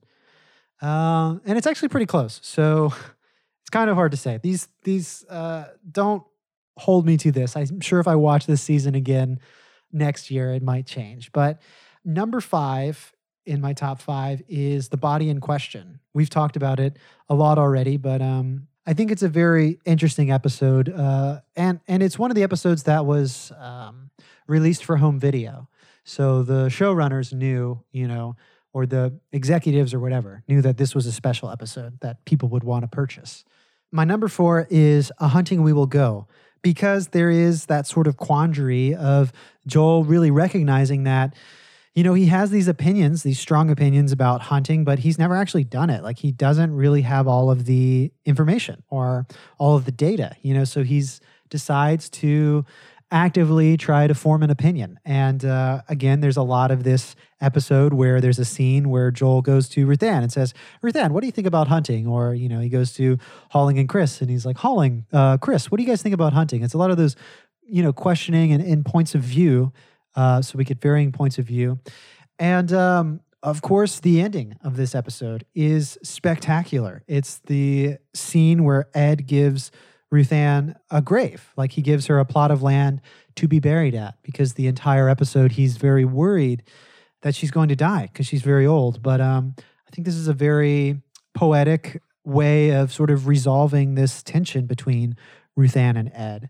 Uh, and it's actually pretty close. So it's kind of hard to say. These these uh, don't hold me to this. I'm sure if I watch this season again next year, it might change. But number five in my top five is the body in question. We've talked about it a lot already, but um, I think it's a very interesting episode, uh, and and it's one of the episodes that was um, released for home video. So the showrunners knew, you know, or the executives or whatever knew that this was a special episode that people would want to purchase. My number four is A Hunting We Will Go, because there is that sort of quandary of Joel really recognizing that, you know, he has these opinions, these strong opinions about hunting, but he's never actually done it. Like he doesn't really have all of the information or all of the data, you know, so he's decides to actively try to form an opinion. And uh, again, there's a lot of this episode where there's a scene where Joel goes to Ruthann and says, Ruthann, what do you think about hunting? Or, you know, he goes to Holling and Chris and he's like, Holling, uh, Chris, what do you guys think about hunting? It's a lot of those, you know, questioning and, and points of view. Uh, so we get varying points of view. And um, of course, the ending of this episode is spectacular. It's the scene where Ed gives Ruthann a grave. Like he gives her a plot of land to be buried at because the entire episode he's very worried that she's going to die because she's very old. But um, I think this is a very poetic way of sort of resolving this tension between Ruthann and Ed.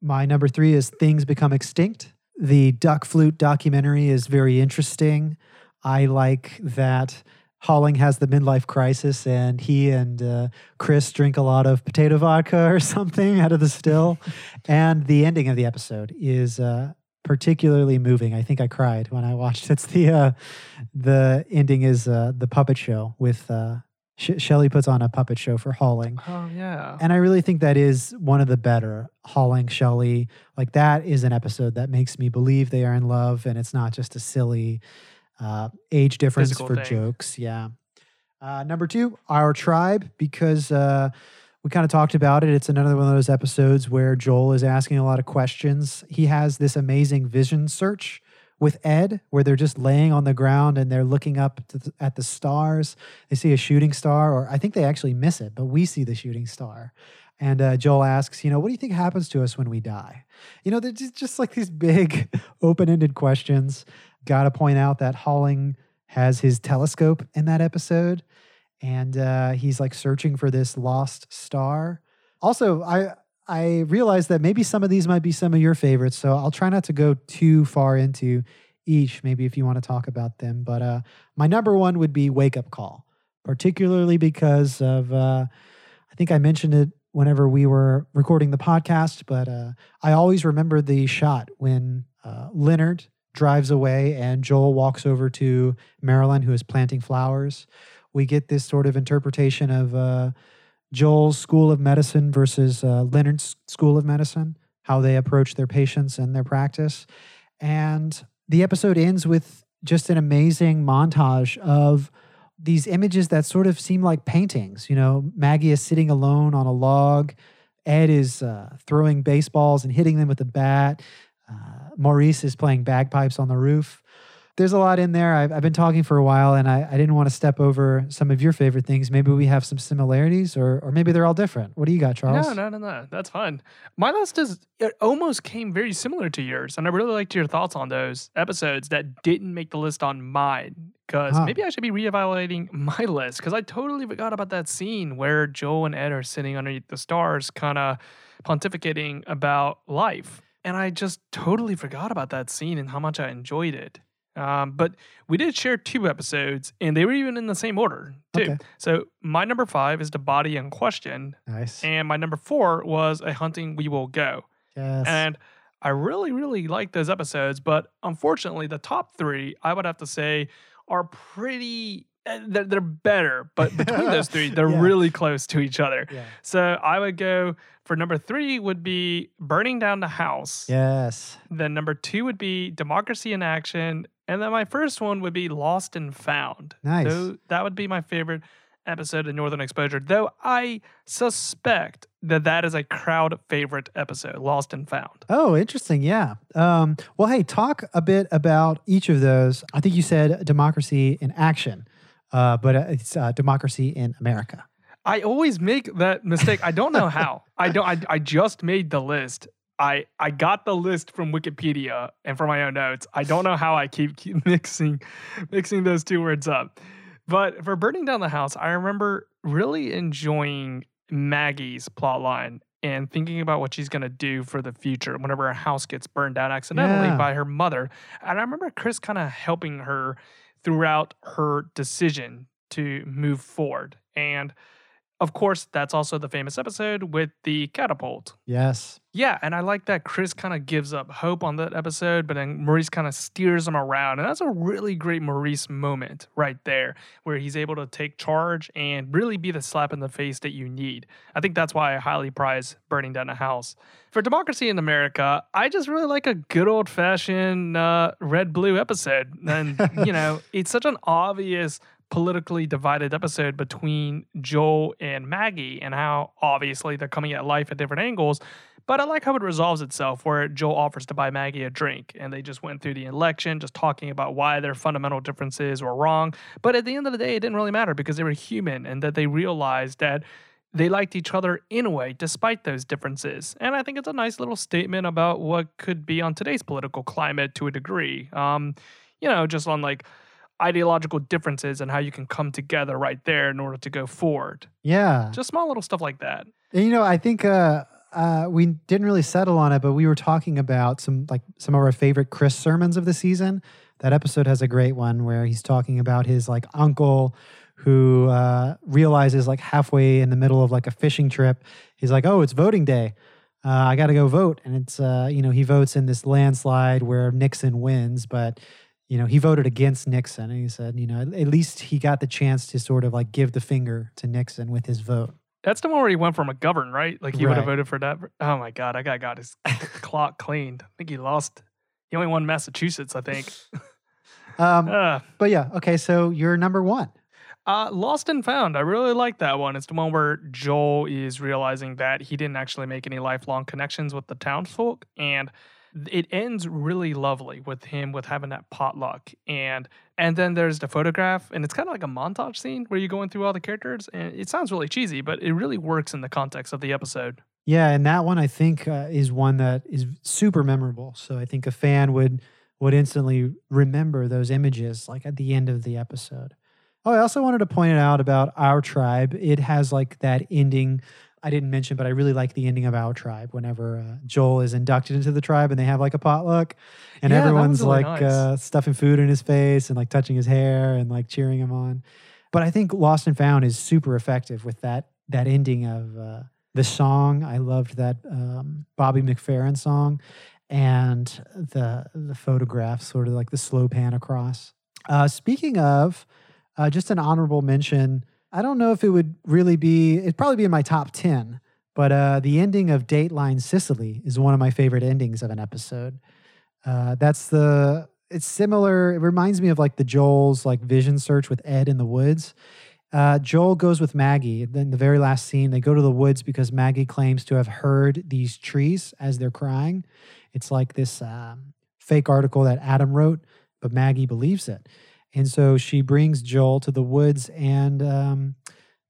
My number three is Things Become Extinct. The duck flute documentary is very interesting. I like that Holling has the midlife crisis, and he and uh, Chris drink a lot of potato vodka or something out of the still. and the ending of the episode is uh, particularly moving. I think I cried when I watched. It's the uh, the ending is uh, the puppet show with uh, Sh- Shelley puts on a puppet show for Holling. Oh yeah. And I really think that is one of the better Holling Shelley. Like that is an episode that makes me believe they are in love, and it's not just a silly uh, age difference Physical for thing. jokes. Yeah. Uh, number two, our tribe, because uh, we kind of talked about it. It's another one of those episodes where Joel is asking a lot of questions. He has this amazing vision search with Ed, where they're just laying on the ground and they're looking up the, at the stars. They see a shooting star, or I think they actually miss it, but we see the shooting star. And uh, Joel asks, you know, what do you think happens to us when we die? You know, they're just, just like these big, open ended questions. Got to point out that Holling has his telescope in that episode, and uh, he's like searching for this lost star. Also, I I realized that maybe some of these might be some of your favorites, so I'll try not to go too far into each. Maybe if you want to talk about them, but uh, my number one would be Wake Up Call, particularly because of uh, I think I mentioned it whenever we were recording the podcast, but uh, I always remember the shot when uh, Leonard drives away and Joel walks over to Marilyn, who is planting flowers. We get this sort of interpretation of uh, Joel's school of medicine versus uh, Leonard's school of medicine, how they approach their patients and their practice. And the episode ends with just an amazing montage of these images that sort of seem like paintings. You know, Maggie is sitting alone on a log. Ed is uh, throwing baseballs and hitting them with a bat. Uh, Maurice is playing bagpipes on the roof. There's a lot in there. I've, I've been talking for a while, and I, I didn't want to step over some of your favorite things. Maybe we have some similarities, or or maybe they're all different. What do you got, Charles? No, no, no, no. That's fine. My list is it almost came very similar to yours, and I really liked your thoughts on those episodes that didn't make the list on mine. Because Huh. maybe I should be reevaluating my list because I totally forgot about that scene where Joel and Ed are sitting underneath the stars, kind of pontificating about life, and I just totally forgot about that scene and how much I enjoyed it. Um, but we did share two episodes, and they were even in the same order too. Okay. So my number five is the body in question, Nice. and my number four was a hunting we will go. yes. And I really, really like those episodes, but unfortunately, the top three I would have to say are pretty. eh, They're, they're better, but between those three, they're Yeah. really close to each other. yeah. So I would go for number three would be burning down the house. Yes. Then number two would be democracy in action, and then my first one would be lost and found. Nice. So that would be my favorite episode of Northern Exposure, though I suspect that that is a crowd favorite episode, Lost and Found. Oh, interesting. Yeah. Um, well, hey, talk a bit about each of those. I think you said democracy in action, uh, but it's uh, democracy in America. I always make that mistake. I don't know how. I don't. I, I just made the list. I I got the list from Wikipedia and from my own notes. I don't know how I keep, keep mixing mixing those two words up. But for burning down the house, I remember really enjoying Maggie's plot line and thinking about what she's going to do for the future whenever her house gets burned down accidentally Yeah. by her mother. And I remember Chris kind of helping her throughout her decision to move forward. And of course, that's also the famous episode with the catapult. Yes. Yeah, and I like that Chris kind of gives up hope on that episode, but then Maurice kind of steers him around. And that's a really great Maurice moment right there, where he's able to take charge and really be the slap in the face that you need. I think that's why I highly prize Burning Down a House. For Democracy in America, I just really like a good old fashioned uh, red blue episode. And, you know, it's such an obvious politically divided episode between Joel and Maggie and how obviously they're coming at life at different angles. But I like how it resolves itself, where Joel offers to buy Maggie a drink, and they just went through the election, just talking about why their fundamental differences were wrong. But at the end of the day, it didn't really matter because they were human and that they realized that they liked each other in a way, despite those differences. And I think it's a nice little statement about what could be on today's political climate to a degree. Um, you know, just on like ideological differences and how you can come together right there in order to go forward. Yeah. Just small little stuff like that. And you know, I think uh, uh, we didn't really settle on it, but we were talking about some like some of our favorite Chris sermons of the season. That episode has a great one where he's talking about his like uncle who uh, realizes like halfway in the middle of like a fishing trip, he's like, "Oh, it's voting day. Uh, I got to go vote." And it's uh, you know he votes in this landslide where Nixon wins, but you know he voted against Nixon, and he said, you know, at, at least he got the chance to sort of like give the finger to Nixon with his vote. That's the one where he went from McGovern, right? Like he would have voted for that. Oh my God, that guy got his clock cleaned. I think he lost. He only won Massachusetts, I think. Um, Uh, But yeah, okay, so you're number one. Uh, Lost and Found. I really like that one. It's the one where Joel is realizing that he didn't actually make any lifelong connections with the townsfolk, and it ends really lovely with him with having that potluck. And and then there's the photograph, and it's kind of like a montage scene where you're going through all the characters, and it sounds really cheesy, but it really works in the context of the episode. Yeah, and that one I think uh, is one that is super memorable. So I think a fan would would instantly remember those images like at the end of the episode. Oh, I also wanted to point it out about Our Tribe. It has like that ending I didn't mention, but I really like the ending of Our Tribe whenever uh, Joel is inducted into the tribe and they have like a potluck and Yeah, everyone's really like nice. uh, stuffing food in his face and like touching his hair and like cheering him on. But I think Lost and Found is super effective with that that ending of uh, the song. I loved that um, Bobby McFerrin song and the the photograph, sort of like the slow pan across. Uh, speaking of, uh, just an honorable mention. I don't know if it would really be. It'd probably be in my top ten. But uh, the ending of Dateline Cicely is one of my favorite endings of an episode. Uh, that's the. It's similar. It reminds me of like the Joel's like vision search with Ed in the woods. Uh, Joel goes with Maggie. Then the very last scene, they go to the woods because Maggie claims to have heard these trees as they're crying. It's like this um, fake article that Adam wrote but Maggie believes it. And so she brings Joel to the woods and um,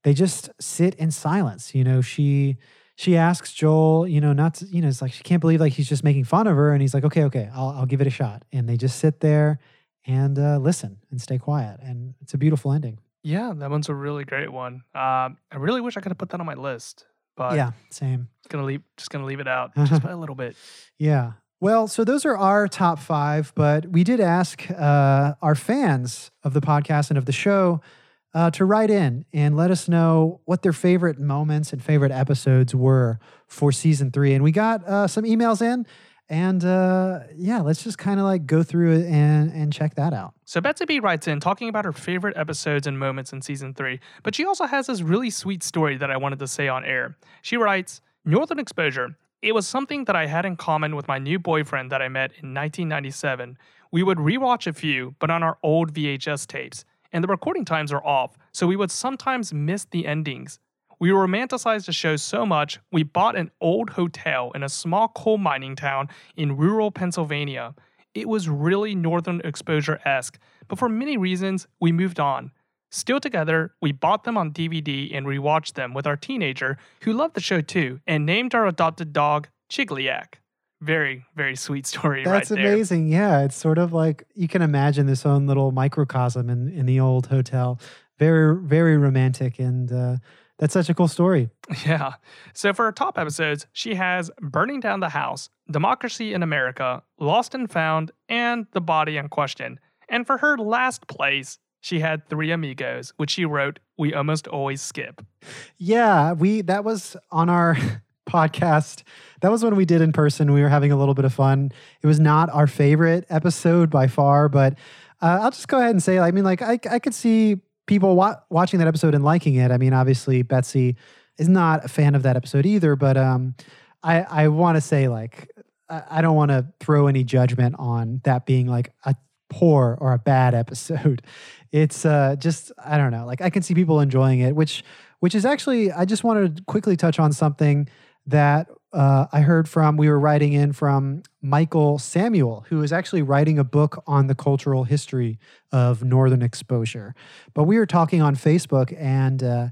they just sit in silence. You know, she she asks Joel, you know, not to, you know, it's like she can't believe like he's just making fun of her, and he's like, okay, okay, I'll I'll give it a shot. And they just sit there and uh, listen and stay quiet, and it's a beautiful ending. Yeah, that one's a really great one. Uh, I really wish I could have put that on my list, but yeah, same. Gonna leave, just gonna leave it out just by a little bit. Yeah. Well, so those are our top five, but we did ask uh, our fans of the podcast and of the show uh, to write in and let us know what their favorite moments and favorite episodes were for season three. And we got uh, some emails in. And uh, yeah, let's just kind of like go through it and, and check that out. So Betsy B writes in talking about her favorite episodes and moments in season three, but she also has this really sweet story that I wanted to say on air. She writes, Northern Exposure it was something that I had in common with my new boyfriend that I met in 1997. We would rewatch a few, but on our old VHS tapes, and the recording times are off, so we would sometimes miss the endings. We romanticized the show so much, we bought an old hotel in a small coal mining town in rural Pennsylvania. It was really Northern Exposure esque, but for many reasons, we moved on. Still together, we bought them on DVD and rewatched them with our teenager, who loved the show too, and named our adopted dog Chigliak. Very, very sweet story That's right amazing. Yeah, it's sort of like you can imagine this own little microcosm in, in the old hotel. Very, very romantic. And uh, that's such a cool story. Yeah. So for her top episodes, she has Burning Down the House, Democracy in America, Lost and Found, and The Body in Question. And for her last place, she had Three Amigos, which she wrote, We almost always skip. Yeah, we that was on our podcast. That was when we did in person. We were having a little bit of fun. It was not our favorite episode by far, but uh, I'll just go ahead and say, I mean, like, I, I could see people wa- watching that episode and liking it. I mean, obviously, Betsy is not a fan of that episode either, but um, I, I want to say, like, I, I don't want to throw any judgment on that being like a poor or a bad episode. It's uh, just I don't know. Like I can see people enjoying it, which which is actually I just wanted to quickly touch on something that uh, I heard from. We were writing in from Michael Samuel, who is actually writing a book on the cultural history of Northern exposure. But we were talking on Facebook and. Uh,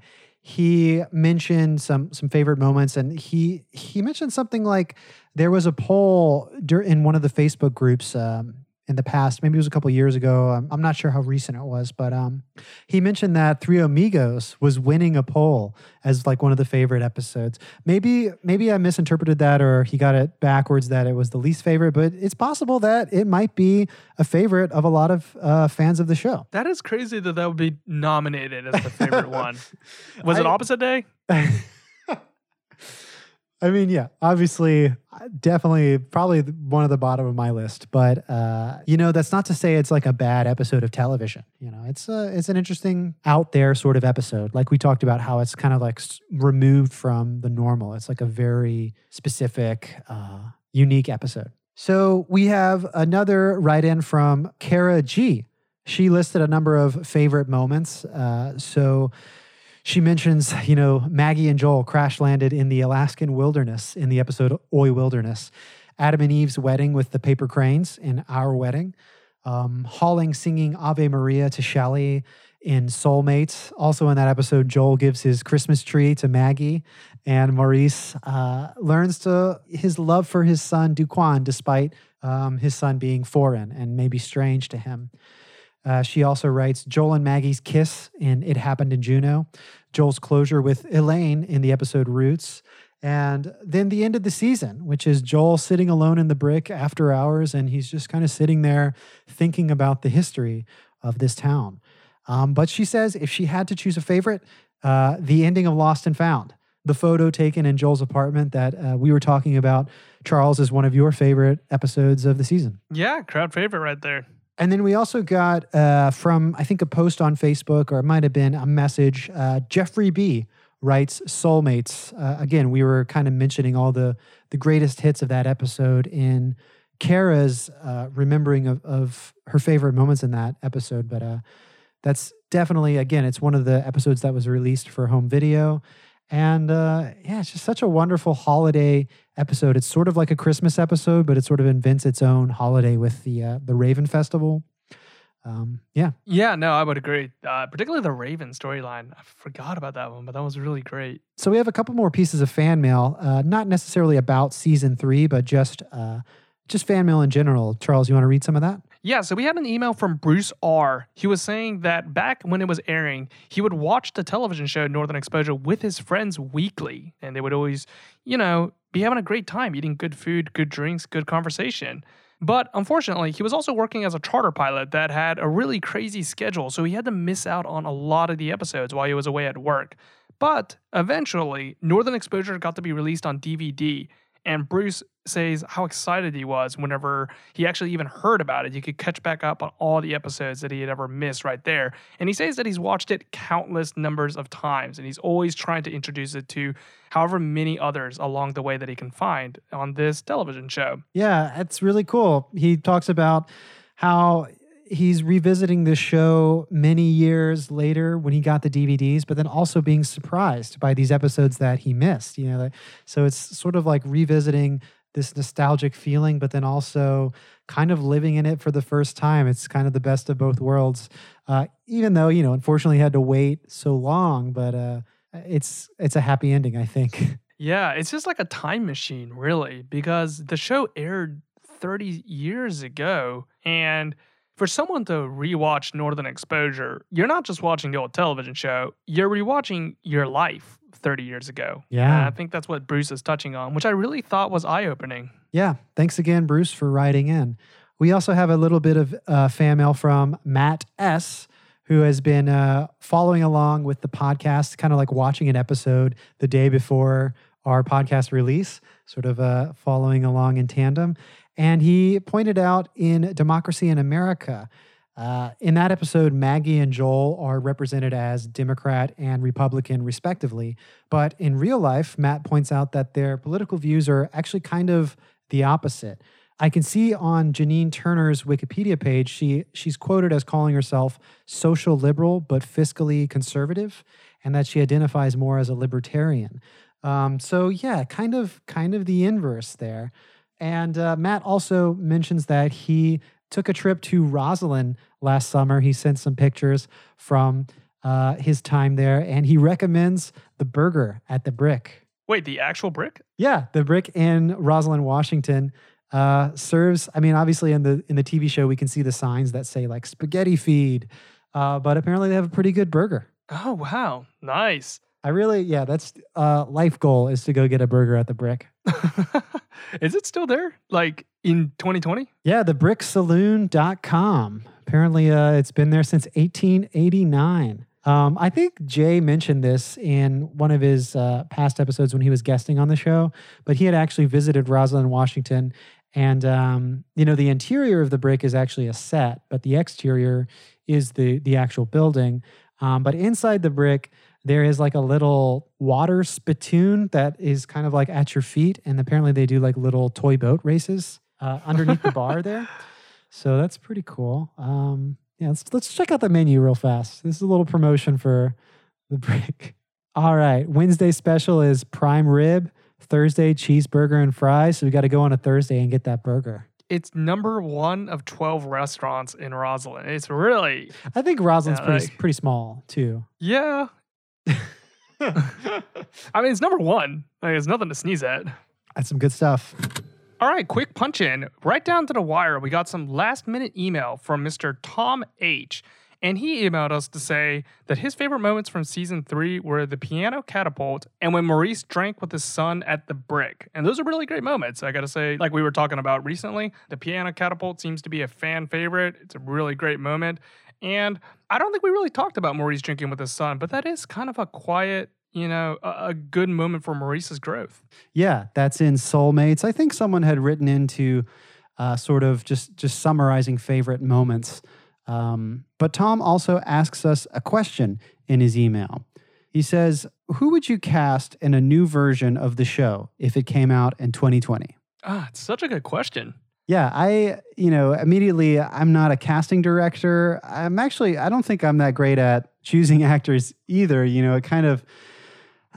he mentioned some some favorite moments and he he mentioned something like there was a poll in one of the facebook groups um, in the past. Maybe it was a couple years ago. I'm, I'm, not sure how recent it was, but um, he mentioned that Three Amigos was winning a poll as like one of the favorite episodes. Maybe maybe I misinterpreted that, or he got it backwards that it was the least favorite. But it's possible that it might be a favorite of a lot of uh, fans of the show. That is crazy that that would be nominated as the favorite one. Was I, it opposite day? I mean, yeah, obviously, definitely, probably one of the bottom of my list. But uh, you know, that's not to say it's like a bad episode of television. You know, it's a, it's an interesting out there sort of episode. Like we talked about, how it's kind of like removed from the normal. It's like a very specific, uh, unique episode. So we have another write-in from Kara G. She listed a number of favorite moments. Uh, so she mentions, you know, Maggie and Joel crash landed in the Alaskan wilderness in the episode Oy Wilderness. Adam and Eve's wedding with the paper cranes in Our Wedding. Um, Holling singing Ave Maria to Shelley in Soulmates. Also in that episode, Joel gives his Christmas tree to Maggie, and Maurice uh, learns to his love for his son Duk Won, despite um, his son being foreign and maybe strange to him. Uh, she also writes Joel and Maggie's kiss in It Happened in Juneau, Joel's closure with Elaine in the episode Roots, and then the end of the season, which is Joel sitting alone in the brick after hours, and he's just kind of sitting there thinking about the history of this town. Um, but she says if she had to choose a favorite, uh, the ending of Lost and Found, the photo taken in Joel's apartment that uh, we were talking about, Charles, is one of your favorite episodes of the season. Yeah, crowd favorite right there. And then we also got uh, from, I think, a post on Facebook, or it might have been a message. Uh, Jeffrey B writes Soulmates. Uh, again, we were kind of mentioning all the, the greatest hits of that episode in Kara's uh, remembering of, of her favorite moments in that episode. But uh, that's definitely, again, it's one of the episodes that was released for home video. And uh, yeah, it's just such a wonderful holiday episode. It's sort of like a Christmas episode, but it sort of invents its own holiday with the uh, the Raven Festival. Um, yeah. Yeah, no, I would agree. Uh, particularly the Raven storyline. I forgot about that one, but that was really great. So we have a couple more pieces of fan mail, uh, not necessarily about season three, but just uh, just fan mail in general. Charles, you want to read some of that? Yeah, so we had an email from Bruce R. He was saying that back when it was airing, he would watch the television show Northern Exposure with his friends weekly, and they would always, you know, be having a great time eating good food, good drinks, good conversation. But unfortunately, he was also working as a charter pilot that had a really crazy schedule, so he had to miss out on a lot of the episodes while he was away at work. But eventually, Northern Exposure got to be released on DVD, and Bruce says how excited he was whenever he actually even heard about it. You could catch back up on all the episodes that he had ever missed right there. And he says that he's watched it countless numbers of times and he's always trying to introduce it to however many others along the way that he can find on this television show. Yeah, it's really cool. He talks about how he's revisiting this show many years later when he got the DVDs, but then also being surprised by these episodes that he missed. You know, so it's sort of like revisiting this nostalgic feeling, but then also kind of living in it for the first time. It's kind of the best of both worlds. Uh, even though you know, unfortunately, had to wait so long, but uh, it's it's a happy ending, I think. Yeah, it's just like a time machine, really, because the show aired 30 years ago and for someone to rewatch Northern Exposure, you're not just watching the old television show, you're rewatching your life 30 years ago. Yeah. And I think that's what Bruce is touching on, which I really thought was eye opening. Yeah. Thanks again, Bruce, for writing in. We also have a little bit of uh, fan mail from Matt S., who has been uh, following along with the podcast, kind of like watching an episode the day before our podcast release, sort of uh, following along in tandem. And he pointed out in Democracy in America, uh, in that episode, Maggie and Joel are represented as Democrat and Republican, respectively. But in real life, Matt points out that their political views are actually kind of the opposite. I can see on Janine Turner's Wikipedia page, she she's quoted as calling herself social liberal but fiscally conservative, and that she identifies more as a libertarian. Um, so yeah, kind of kind of the inverse there. And uh, Matt also mentions that he took a trip to Roslyn last summer. He sent some pictures from uh, his time there, and he recommends the burger at the Brick. Wait, the actual brick? Yeah, the Brick in Roslyn, Washington. Uh, serves. I mean, obviously in the in the TV show, we can see the signs that say like spaghetti feed, uh, but apparently they have a pretty good burger. Oh wow, nice. I really, yeah, that's uh, life goal is to go get a burger at the Brick. is it still there? Like in 2020? Yeah, the bricksaloon.com. Apparently, uh, it's been there since 1889. Um, I think Jay mentioned this in one of his uh, past episodes when he was guesting on the show, but he had actually visited Roslyn, Washington. And, um, you know, the interior of the brick is actually a set, but the exterior is the, the actual building. Um, but inside the brick, there is like a little water spittoon that is kind of like at your feet. And apparently they do like little toy boat races uh, underneath the bar there. So that's pretty cool. Um, yeah, let's, let's check out the menu real fast. This is a little promotion for the brick. All right. Wednesday special is prime rib, Thursday cheeseburger and fries. So we got to go on a Thursday and get that burger. It's number one of 12 restaurants in Roslyn. It's really. I think Roslyn's Yeah, pretty, like- pretty small too. Yeah. I mean, it's number one. Like, it's nothing to sneeze at. That's some good stuff. All right, quick punch in. Right down to the wire, we got some last minute email from Mr. Tom H. And he emailed us to say that his favorite moments from season three were the piano catapult and when Maurice drank with his son at the brick. And those are really great moments. I gotta say, like we were talking about recently, the piano catapult seems to be a fan favorite. It's a really great moment. And I don't think we really talked about Maurice drinking with his son, but that is kind of a quiet, you know, a, a good moment for Maurice's growth. Yeah, that's in Soulmates. I think someone had written into uh, sort of just just summarizing favorite moments. Um, but Tom also asks us a question in his email. He says, "Who would you cast in a new version of the show if it came out in 2020?" Ah, it's such a good question. Yeah, I, you know, immediately I'm not a casting director. I'm actually, I don't think I'm that great at choosing actors either. You know, it kind of,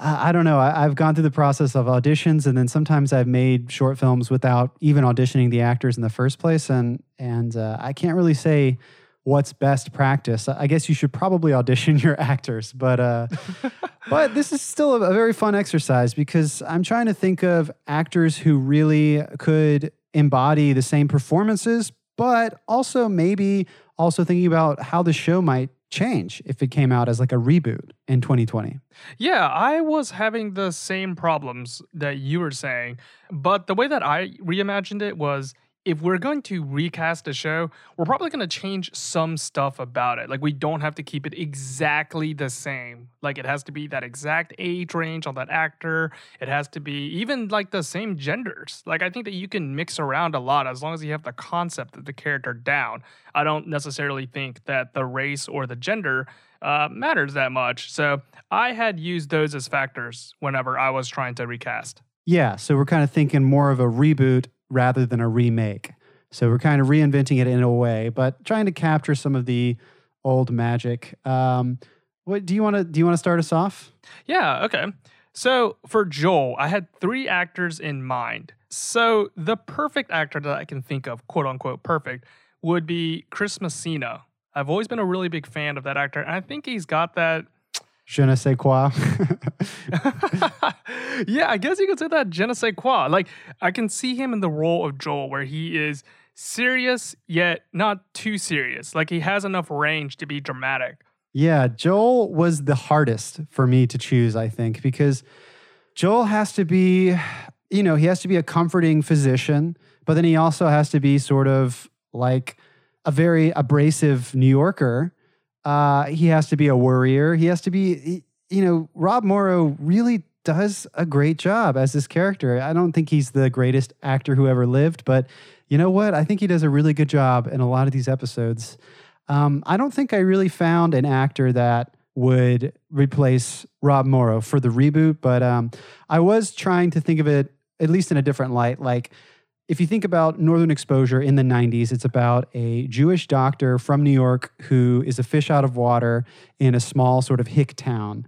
I don't know. I, I've gone through the process of auditions, and then sometimes I've made short films without even auditioning the actors in the first place, and and uh, I can't really say what's best practice. I guess you should probably audition your actors, but uh, but this is still a, a very fun exercise because I'm trying to think of actors who really could embody the same performances, but also maybe also thinking about how the show might change if it came out as like a reboot in 2020. Yeah, I was having the same problems that you were saying, but the way that I reimagined it was if we're going to recast the show, we're probably going to change some stuff about it. Like we don't have to keep it exactly the same. Like it has to be that exact age range on that actor. It has to be even like the same genders. Like I think that you can mix around a lot as long as you have the concept of the character down. I don't necessarily think that the race or the gender uh, matters that much. So I had used those as factors whenever I was trying to recast. Yeah, so we're kind of thinking more of a reboot rather than a remake. So we're kind of reinventing it in a way, but trying to capture some of the old magic. Um, what do you want to do? You want to start us off? Yeah. Okay. So for Joel, I had three actors in mind. So the perfect actor that I can think of, quote unquote perfect, would be Chris Messina. I've always been a really big fan of that actor, and I think he's got that je ne sais quoi. yeah, I guess you could say that je ne sais quoi. Like, I can see him in the role of Joel where he is serious, yet not too serious. Like, he has enough range to be dramatic. Yeah, Joel was the hardest for me to choose, I think, because Joel has to be, you know, he has to be a comforting physician, but then he also has to be sort of like a very abrasive New Yorker uh, he has to be a worrier. He has to be, you know, Rob Morrow really does a great job as this character. I don't think he's the greatest actor who ever lived, but you know what? I think he does a really good job in a lot of these episodes. Um, I don't think I really found an actor that would replace Rob Morrow for the reboot, but um, I was trying to think of it at least in a different light. Like, if you think about Northern Exposure in the 90s, it's about a Jewish doctor from New York who is a fish out of water in a small sort of hick town.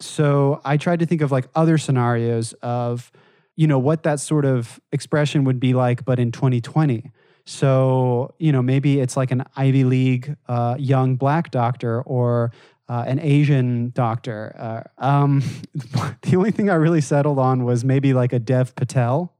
So I tried to think of like other scenarios of, you know, what that sort of expression would be like, but in 2020. So, you know, maybe it's like an Ivy League uh, young black doctor or uh, an Asian doctor. Uh, um, the only thing I really settled on was maybe like a Dev Patel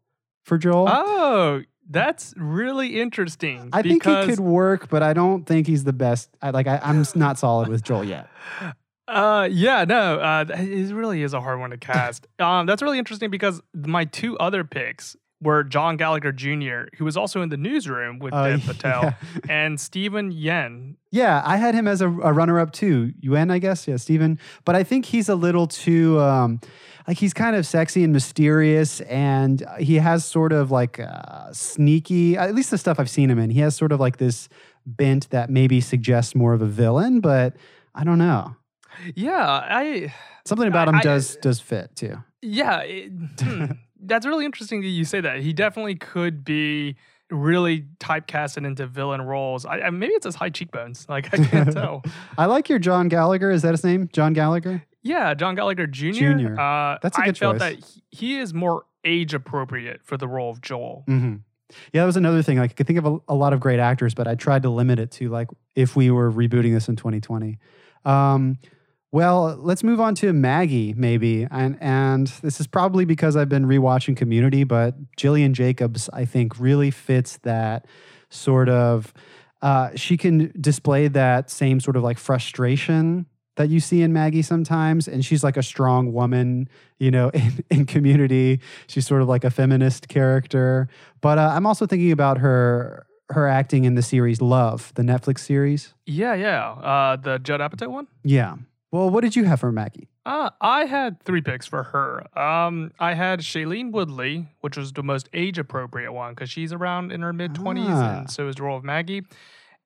for Joel. Oh, that's really interesting. I think he could work, but I don't think he's the best. I, like I, am not solid with Joel yet. Uh, yeah, no, uh, it really is a hard one to cast. um, that's really interesting because my two other picks were John Gallagher Jr., who was also in the newsroom with uh, Dev Patel, yeah. and Steven Yen. Yeah, I had him as a, a runner-up too. Yeun, I guess. Yeah, Steven. But I think he's a little too. Um, like he's kind of sexy and mysterious and he has sort of like uh, sneaky at least the stuff i've seen him in he has sort of like this bent that maybe suggests more of a villain but i don't know yeah i something about him I, does I, does fit too yeah it, hmm, that's really interesting that you say that he definitely could be really typecasted into villain roles. I, I, maybe it's his high cheekbones. Like I can't tell. I like your John Gallagher. Is that his name? John Gallagher. Yeah, John Gallagher Jr. Jr. Uh, That's a good I felt choice. that he, he, is more age appropriate for the role of Joel. Mm-hmm. Yeah, that was another thing. Like I could think of a, a, lot of great actors, but I tried to limit it to like if we were rebooting this in 2020. Um, well, let's move on to Maggie, maybe. And and this is probably because I've been rewatching Community, but Gillian Jacobs, I think, really fits that sort of. Uh, she can display that same sort of like frustration that you see in Maggie sometimes. And she's like a strong woman, you know, in, in community. She's sort of like a feminist character. But uh, I'm also thinking about her her acting in the series Love, the Netflix series. Yeah, yeah. Uh, the Judd Apatow one? Yeah. Well, what did you have for Maggie? Uh, I had three picks for her. Um, I had Shailene Woodley, which was the most age appropriate one because she's around in her mid 20s, ah. and so is the role of Maggie.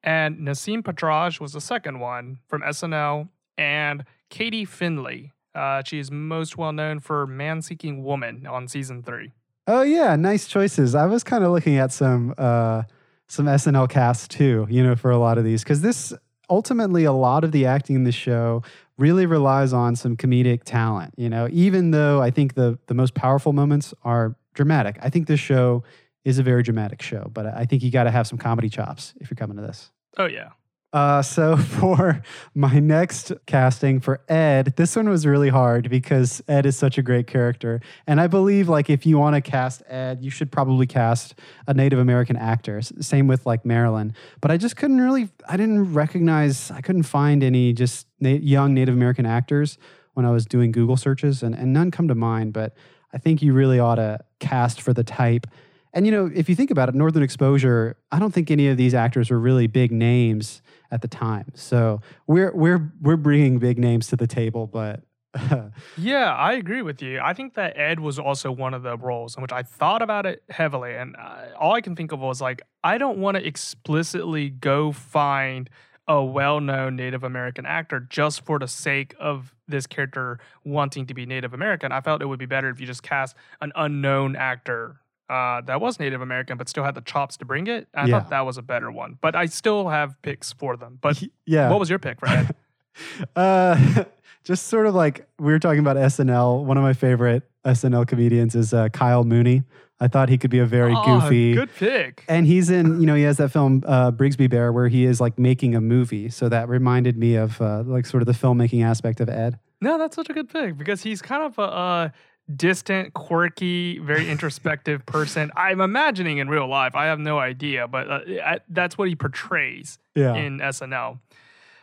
And Nasim Pedrad was the second one from SNL and Katie Findlay. Uh, she is most well known for Man Seeking Woman on season three. Oh yeah, nice choices. I was kind of looking at some uh, some SNL casts too, you know, for a lot of these because this ultimately a lot of the acting in the show really relies on some comedic talent. You know, even though I think the the most powerful moments are dramatic, I think this show is a very dramatic show. But I think you got to have some comedy chops if you're coming to this. Oh yeah. Uh, so for my next casting for Ed, this one was really hard because Ed is such a great character, and I believe like if you want to cast Ed, you should probably cast a Native American actor. Same with like Marilyn, but I just couldn't really, I didn't recognize, I couldn't find any just na- young Native American actors when I was doing Google searches, and and none come to mind. But I think you really ought to cast for the type. And you know, if you think about it, Northern Exposure, I don't think any of these actors were really big names at the time. So we're we're we're bringing big names to the table, but Yeah, I agree with you. I think that Ed was also one of the roles in which I thought about it heavily, and uh, all I can think of was like, I don't want to explicitly go find a well-known Native American actor just for the sake of this character wanting to be Native American. I felt it would be better if you just cast an unknown actor uh, that was Native American but still had the chops to bring it. I Yeah. thought that was a better one, but I still have picks for them. But yeah. what was your pick for Ed? uh, just sort of like we were talking about SNL. One of my favorite SNL comedians is uh, Kyle Mooney. I thought he could be a very Oh, goofy. good pick. And he's in, you know, he has that film uh, Brigsby Bear where he is like making a movie. So that reminded me of uh, like sort of the filmmaking aspect of Ed. No, that's such a good pick because he's kind of a, uh distant, quirky, very introspective person. I'm imagining in real life. I have no idea, but uh, I, that's what he portrays Yeah. in SNL.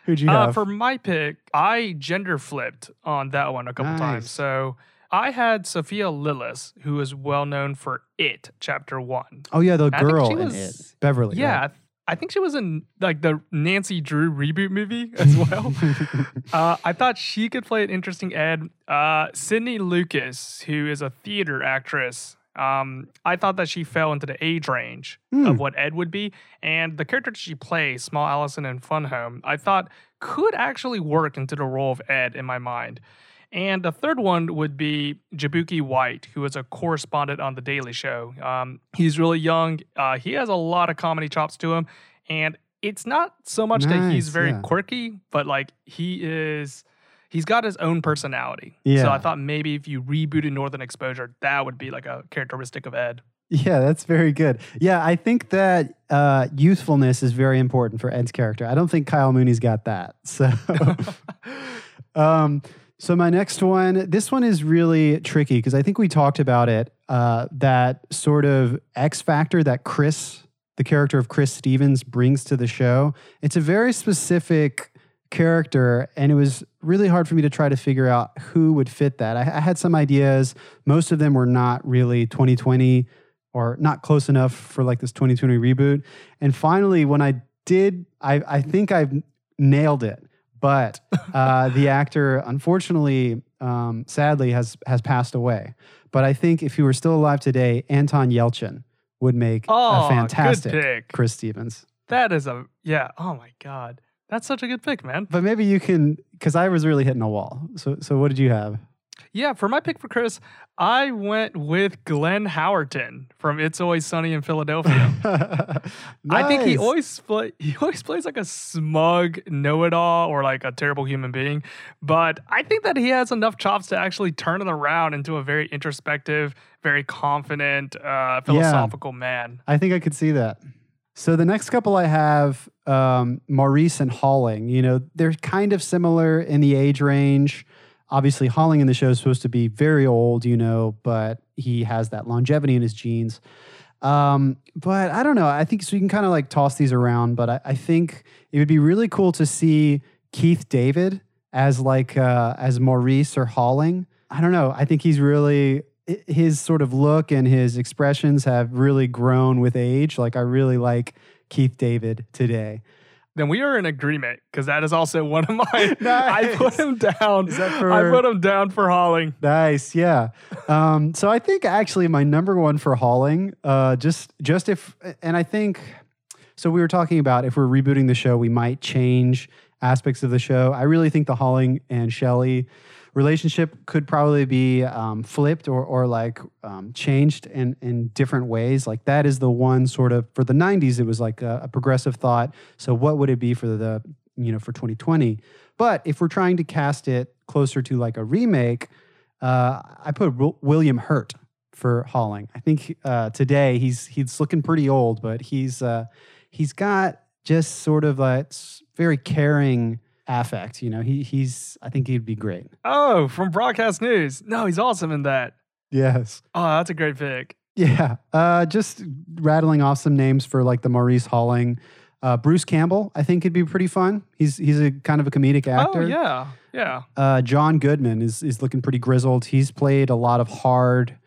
Who'd you Uh, have? for my pick, I gender flipped on that one a couple Nice. times. So I had Sophia Lillis, who is well known for It, Chapter One. oh yeah, the girl she in it, Beverly. yeah, right? I think she was in like the Nancy Drew reboot movie as well. Uh, I thought she could play an interesting Ed. Uh, Sydney Lucas, who is a theater actress, um, I thought that she fell into the age range Hmm. of what Ed would be. And the character she plays, Small Allison in Fun Home, I thought could actually work into the role of Ed in my mind. And the third one would be Jaboukie White, who is a correspondent on The Daily Show. Um, he's really young. Uh, he has a lot of comedy chops to him. And it's not so much that he's very yeah. quirky, but like he is, he's got his own personality. Yeah. So I thought maybe if you rebooted Northern Exposure, that would be like a characteristic of Ed. Yeah, that's very good. Yeah, I think that uh, youthfulness is very important for Ed's character. I don't think Kyle Mooney's got that. So, um, so my next one, this one is really tricky because I think we talked about it. Uh, that sort of X factor that Chris, the character of Chris Stevens, brings to the show. It's a very specific character, and it was really hard for me to try to figure out who would fit that. I, I had some ideas. Most of them were not really 2020 or not close enough for like this 2020 reboot. And finally, when I did, I, I think I've nailed it. But uh, the actor, unfortunately, um, sadly, has has passed away. But I think if he were still alive today, Anton Yelchin would make Oh, a fantastic. Chris Stevens. That is a, yeah. Oh my God. That's such a good pick, man. But maybe you can, because I was really hitting a wall. So, so what did you have? Yeah, for my pick for Chris, I went with Glenn Howerton from It's Always Sunny in Philadelphia. I think he always play, he always plays like a smug know-it-all or like a terrible human being, but I think that he has enough chops to actually turn it around into a very introspective, very confident, uh, philosophical man. I think I could see that. So the next couple I have, um, Maurice and Holling. You know, they're kind of similar in the age range. Obviously, Holling in the show is supposed to be very old, you know, but he has that longevity in his genes. Um, but I don't know. I think so. You can kind of like toss these around, but I, I think it would be really cool to see Keith David as like uh, as Maurice or Holling. I don't know. I think he's really his sort of look and his expressions have really grown with age. Like I really like Keith David today. Then we are in agreement because that is also one of mine. I put him down. Is that I for- put him down for Holling. Nice, yeah. Um, so I think actually my number one for Holling, uh, just just if, and I think so. We were talking about if we're rebooting the show, we might change aspects of the show. I really think the Holling and Shelly relationship could probably be um, flipped or or like um, changed in in different ways. Like that is the one sort of for the '90s. It was like a, a progressive thought. So what would it be for the you know for 2020? But if we're trying to cast it closer to like a remake, uh, I put Wil- William Hurt for Holling. I think uh, today he's he's looking pretty old, but he's uh, he's got just sort of like very caring affect. You know, he he's I think he'd be great. Oh, from broadcast news. No, he's awesome in that. Yes. Oh, that's a great pick. Yeah. Uh, just rattling off some names for like the Maurice Holling. Uh, Bruce Campbell, I think could be pretty fun. He's he's a kind of a comedic actor. Oh, yeah. Yeah. Uh, John Goodman is is looking pretty grizzled. He's played a lot of hard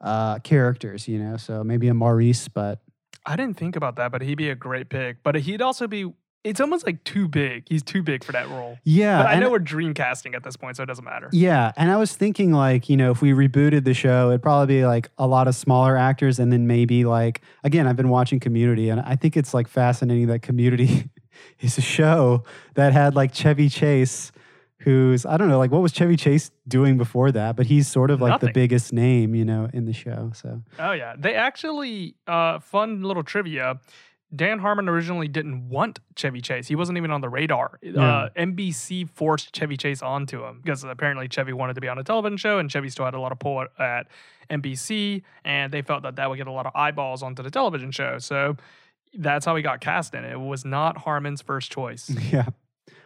uh, characters, you know, so maybe a Maurice, but I didn't think about that, but he'd be a great pick. But he'd also be, it's almost like too big. He's too big for that role. yeah. But I know we're dream casting at this point, so it doesn't matter. Yeah, and I was thinking like, you know, if we rebooted the show, it'd probably be like a lot of smaller actors and then maybe like again, I've been watching Community and I think it's like fascinating that Community is a show that had like Chevy Chase who's I don't know, like what was Chevy Chase doing before that, but he's sort of like the biggest name, you know, in the show. So, Oh yeah, they actually uh fun little trivia. Dan Harmon originally didn't want Chevy Chase. He wasn't even on the radar. Uh, NBC forced Chevy Chase onto him because apparently Chevy wanted to be on a television show, and Chevy still had a lot of pull at- at NBC, and they felt that that would get a lot of eyeballs onto the television show. So that's how he got cast in it. It was not Harmon's first choice. yeah.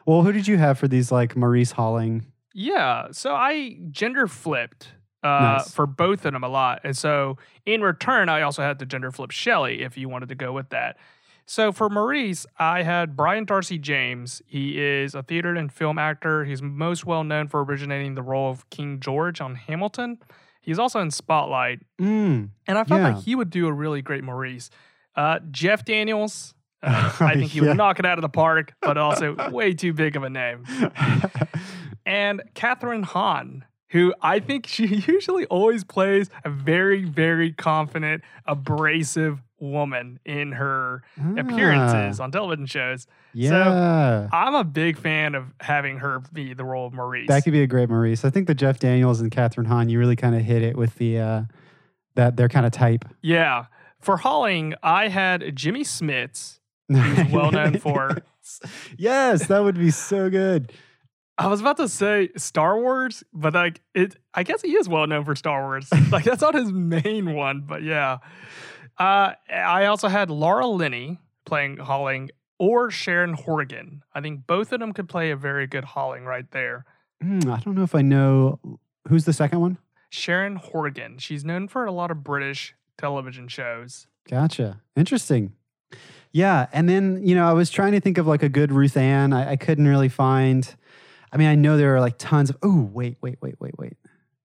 Well, who did you have for these like Maurice Holling? Yeah, so I gender flipped uh, Nice. for both of them a lot, and so in return, I also had to gender flip Shelly if you wanted to go with that. So for Maurice, I had Brian d'Arcy James. He is a theater and film actor. He's most well known for originating the role of King George on Hamilton. He's also in Spotlight, Mm. and I felt Yeah. like he would do a really great Maurice. Uh, Jeff Daniels. Uh, I think he Yeah. would knock it out of the park, but also way too big of a name and Kathryn Hahn, who I think she usually always plays a very, very confident, abrasive woman in her appearances Ah, on television shows. yeah. I'm a big fan of having her be the role of Maurice. That could be a great Maurice. I think the Jeff Daniels and Kathryn Hahn, you really kind of hit it with the uh, that they're kind of type. yeah. For Holling, I had Jimmy Smits. He's well known for- Yes, that would be so good. I was about to say Star Wars, but like it, I guess he is well known for Star Wars. like that's not his main one, but yeah. Uh, I also had Laura Linney playing Holling or Sharon Horgan. I think both of them could play a very good Holling right there. Hmm, I don't know if I know who's the second one. Sharon Horgan. She's known for a lot of British television shows. Gotcha. Interesting. Yeah, and then you know I was trying to think of like a good Ruth Ann. I, I couldn't really find. I mean, I know there are like tons of. Oh, wait, wait, wait, wait, wait.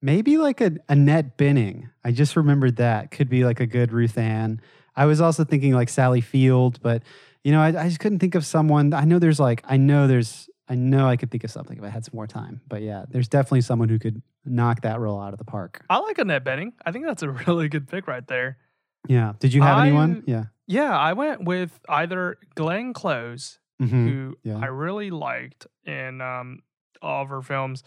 Maybe like a Annette Bening. I just remembered that could be like a good Ruth Ann. I was also thinking like Sally Field, but you know I, I just couldn't think of someone. I know there's like I know there's I know I could think of something if I had some more time. But yeah, there's definitely someone who could knock that role out of the park. I like Annette Bening. I think that's a really good pick right there. Yeah. Did you have anyone? I'm- Yeah. Yeah, I went with either Glenn Close Mhm. who yeah. I really liked in um, all of her films,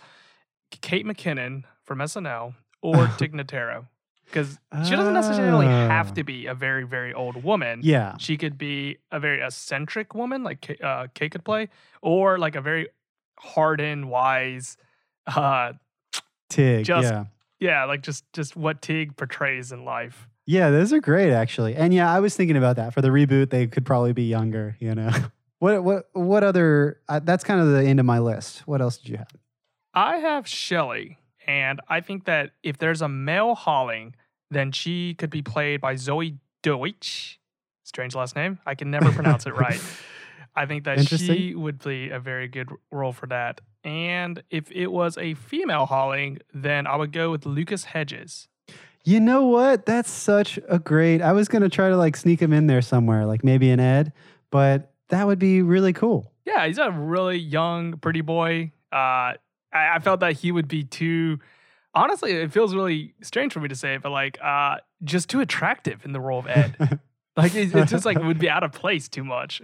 Kate McKinnon from SNL or Tig Notaro. Because she doesn't necessarily have to be a very, very old woman. Yeah. She could be a very eccentric woman, like Kate, uh, Kate could play, or like a very hardened, wise, uh, Tig. Just- yeah. yeah, like just just what Tig portrays in life. Yeah, those are great actually. And yeah, I was thinking about that. For the reboot, they could probably be younger, you know. what what what other uh, that's kind of the end of my list. What else did you have? I have Shelly, and I think that if there's a male Holling, then she could be played by Zoey Deutch. Strange last name. I can never pronounce it right. I think that she would play a very good role for that. And if it was a female Holling, then I would go with Lucas Hedges. You know what? That's such a great. I was going to try to like sneak him in there somewhere, like maybe an Ed, but that would be really cool. Yeah, he's a really young, pretty boy. Uh, I, I felt that he would be too. Honestly, it feels really strange for me to say it, but like, uh, just too attractive in the role of Ed. like, it, it just like would be out of place too much.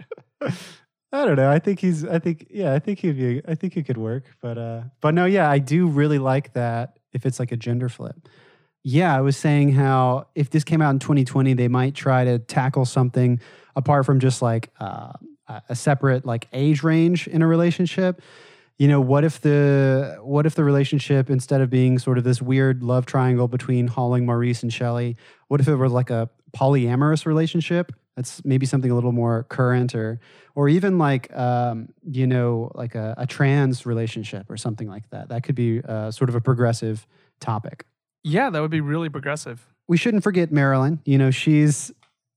I don't know. I think he's. I think yeah. I think he'd be. I think he could work. But uh. But no. Yeah. I do really like that. If it's like a gender flip. Yeah. I was saying how if this came out in 2020, they might try to tackle something apart from just like uh, a separate like age range in a relationship. You know, what if the what if the relationship instead of being sort of this weird love triangle between Holling, Maurice, and Shelly, what if it was like a polyamorous relationship? That's maybe something a little more current, or or even like um, you know like a, a, trans relationship or something like that. That could be uh, sort of a progressive topic. Yeah, that would be really progressive. We shouldn't forget Marilyn. You know, she's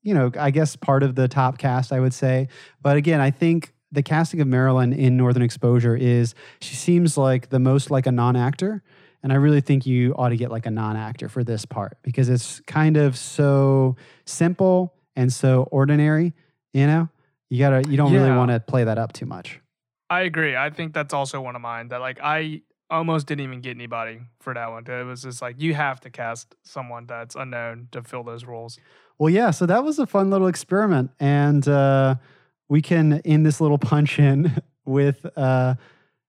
you know I guess part of the top cast, I would say. But again, I think the casting of Marilyn in Northern Exposure is she seems like the most like a non-actor. And I really think you ought to get like a non actor for this part because it's kind of so simple and so ordinary, you know? You gotta you don't yeah. really want to play that up too much. I agree. I think that's also one of mine that like I almost didn't even get anybody for that one. It was just like you have to cast someone that's unknown to fill those roles. Well, yeah, so that was a fun little experiment. And uh, we can end this little punch in with uh,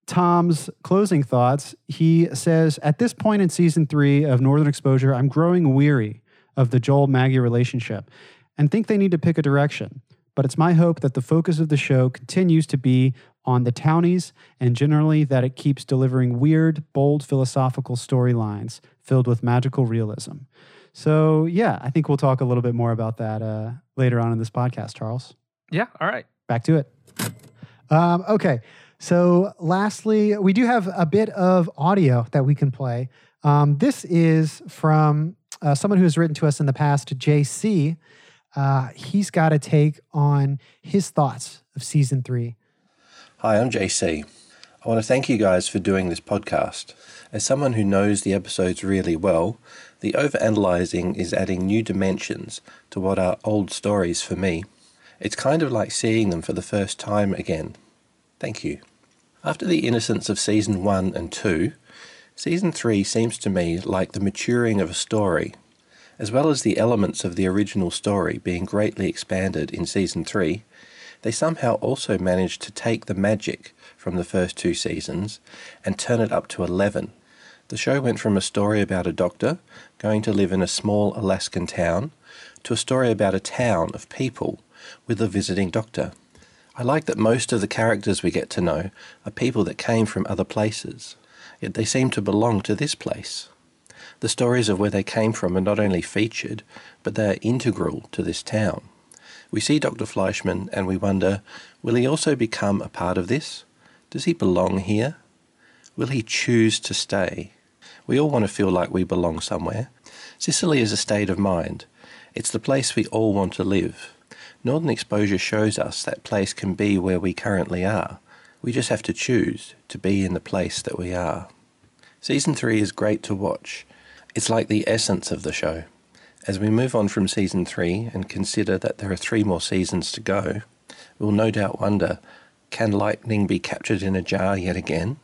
Tom's closing thoughts. He says, At this point in season three of Northern Exposure, I'm growing weary of the Joel Maggie relationship and think they need to pick a direction. But it's my hope that the focus of the show continues to be on the townies and generally that it keeps delivering weird, bold philosophical storylines filled with magical realism. So, yeah, I think we'll talk a little bit more about that uh, later on in this podcast, Charles. Yeah, all right. Back to it. Um, okay. So, lastly, we do have a bit of audio that we can play. Um, this is from uh, someone who has written to us in the past, JC uh, he's got a take on his thoughts of season three. Hi, I'm JC. I want to thank you guys for doing this podcast. As someone who knows the episodes really well, the overanalyzing is adding new dimensions to what are old stories for me. It's kind of like seeing them for the first time again. Thank you. After the innocence of season 1 and 2, season 3 seems to me like the maturing of a story as well as the elements of the original story being greatly expanded in season 3, they somehow also managed to take the magic from the first two seasons and turn it up to 11. The show went from a story about a doctor going to live in a small Alaskan town to a story about a town of people with a visiting doctor. I like that most of the characters we get to know are people that came from other places, yet they seem to belong to this place. The stories of where they came from are not only featured, but they are integral to this town. We see Dr. Fleischman and we wonder will he also become a part of this? Does he belong here? Will he choose to stay? We all want to feel like we belong somewhere. Cicely is a state of mind. It's the place we all want to live. Northern Exposure shows us that place can be where we currently are. We just have to choose to be in the place that we are. Season 3 is great to watch. It's like the essence of the show. As we move on from season three and consider that there are three more seasons to go, we'll no doubt wonder can lightning be captured in a jar yet again?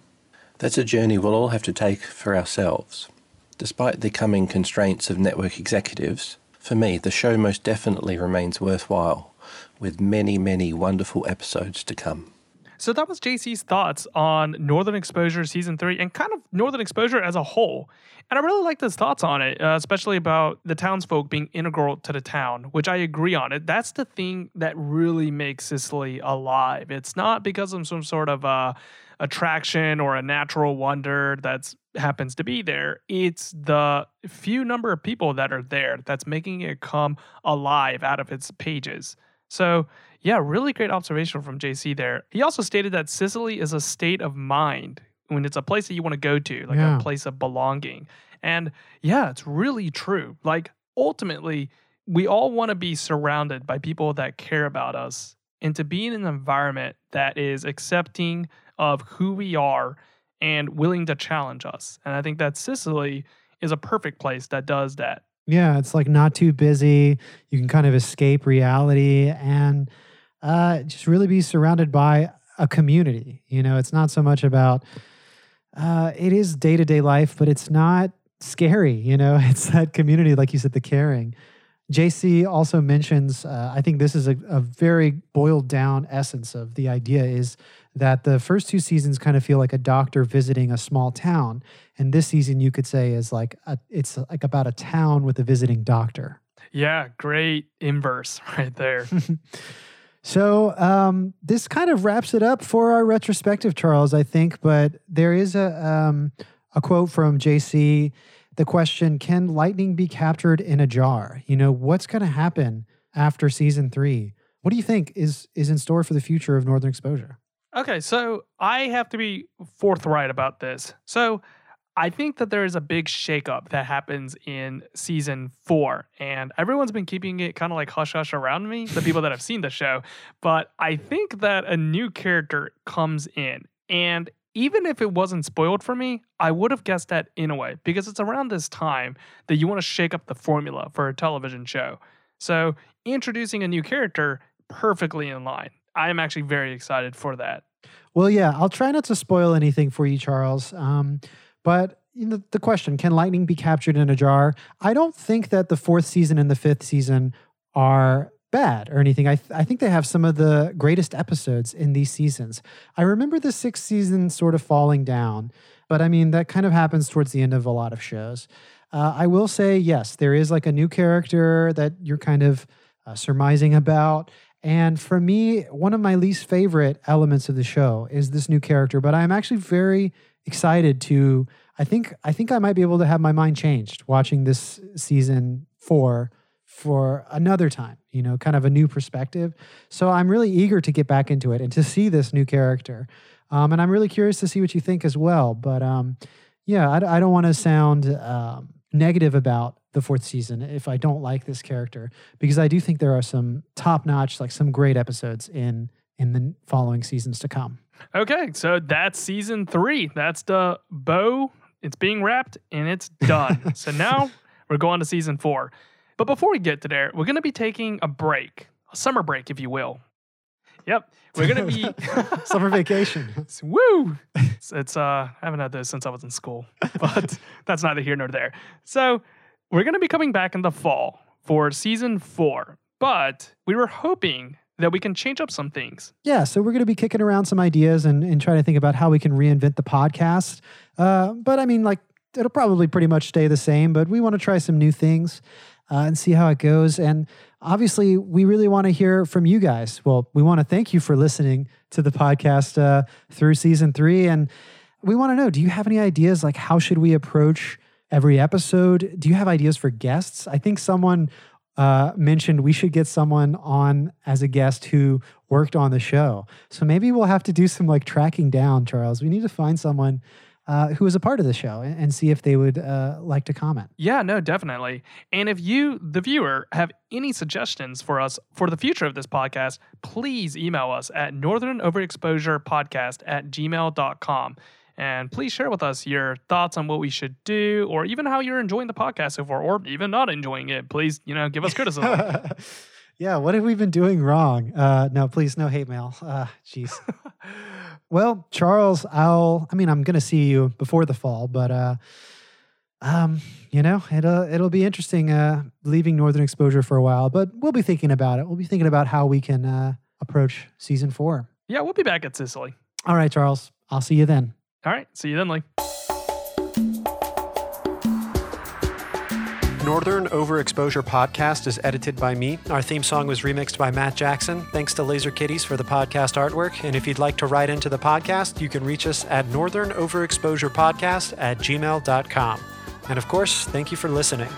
That's a journey we'll all have to take for ourselves. Despite the coming constraints of network executives, for me, the show most definitely remains worthwhile, with many, many wonderful episodes to come. So that was JC's thoughts on Northern Exposure season three and kind of Northern Exposure as a whole. And I really liked his thoughts on it, uh, especially about the townsfolk being integral to the town, which I agree on. It that's the thing that really makes Cicely alive. It's not because of some sort of uh, attraction or a natural wonder that happens to be there. It's the few number of people that are there that's making it come alive out of its pages. So, yeah, really great observation from JC there. He also stated that Cicely is a state of mind when it's a place that you want to go to, like yeah. a place of belonging. And yeah, it's really true. Like ultimately, we all want to be surrounded by people that care about us and to be in an environment that is accepting of who we are and willing to challenge us. And I think that Cicely is a perfect place that does that. Yeah, it's like not too busy. You can kind of escape reality and uh, just really be surrounded by a community. You know, it's not so much about uh, it is day to day life, but it's not scary. You know, it's that community, like you said, the caring. JC also mentions, uh, I think this is a, a, very boiled down essence of the idea is that the first two seasons kind of feel like a doctor visiting a small town. And this season, you could say, is like, a, it's like about a town with a visiting doctor. Yeah, great inverse right there. So um, this kind of wraps it up for our retrospective, Charles. I think, but there is a um, a quote from JC. The question: Can lightning be captured in a jar? You know what's going to happen after season three. What do you think is is in store for the future of Northern Exposure? Okay, so I have to be forthright about this. So I think that there is a big shakeup that happens in season four, and everyone's been keeping it kind of like hush hush around me, the people that have seen the show. But I think that a new character comes in, and even if it wasn't spoiled for me, I would have guessed that in a way because it's around this time that you want to shake up the formula for a television show. So introducing a new character perfectly in line. I am actually very excited for that. Well, yeah, I'll try not to spoil anything for you, Charles. Um, but you know, the question can lightning be captured in a jar? I don't think that the fourth season and the fifth season are bad or anything. I, th- I think they have some of the greatest episodes in these seasons. I remember the sixth season sort of falling down, but I mean, that kind of happens towards the end of a lot of shows. Uh, I will say, yes, there is like a new character that you're kind of uh, surmising about. And for me, one of my least favorite elements of the show is this new character, but I'm actually very excited to I think I think I might be able to have my mind changed watching this season 4 for another time, you know, kind of a new perspective. So I'm really eager to get back into it and to see this new character. Um, and I'm really curious to see what you think as well. But um, yeah, I, I, don't want to sound um, negative about the fourth season if I don't like this character because I do think there are some top notch, like some great episodes in in the following seasons to come. Okay, so that's season three. That's the bow. It's being wrapped and it's done. so now we're going to season four. But before we get to there, we're going to be taking a break, a summer break, if you will. Yep, we're going to be summer vacation. Woo! It's, it's uh, I haven't had this since I was in school, but that's neither here nor there. So we're going to be coming back in the fall for season four, but we were hoping that we can change up some things. Yeah, so we're going to be kicking around some ideas and, and trying to think about how we can reinvent the podcast. Uh, but I mean, like, it'll probably pretty much stay the same, but we want to try some new things uh, and see how it goes. And obviously, we really want to hear from you guys. Well, we want to thank you for listening to the podcast uh, through season three. And we want to know do you have any ideas? Like, how should we approach every episode? Do you have ideas for guests? I think someone uh, mentioned we should get someone on as a guest who worked on the show. So maybe we'll have to do some like tracking down, Charles. We need to find someone uh, who was a part of the show and, see if they would uh, like to comment. Yeah, no, definitely. And if you, the viewer, have any suggestions for us for the future of this podcast, please email us at northernoverexposurepodcast at gmail.com. And please share with us your thoughts on what we should do, or even how you're enjoying the podcast so far, or even not enjoying it. Please, you know, give us criticism. yeah, what have we been doing wrong? Uh, no, please, no hate mail. Uh, jeez. well, Charles, I'll. I mean, I'm gonna see you before the fall, but uh, um, you know, it'll it'll be interesting uh, leaving Northern Exposure for a while, but we'll be thinking about it. We'll be thinking about how we can uh, approach season four. Yeah, we'll be back at Cicely. All right, Charles. I'll see you then. All right. See you then, Lee. Northern Overexposure podcast is edited by me. Our theme song was remixed by Matt Jackson. Thanks to Laser Kitties for the podcast artwork. And if you'd like to write into the podcast, you can reach us at Northern Overexposure Podcast at gmail.com. And of course, thank you for listening.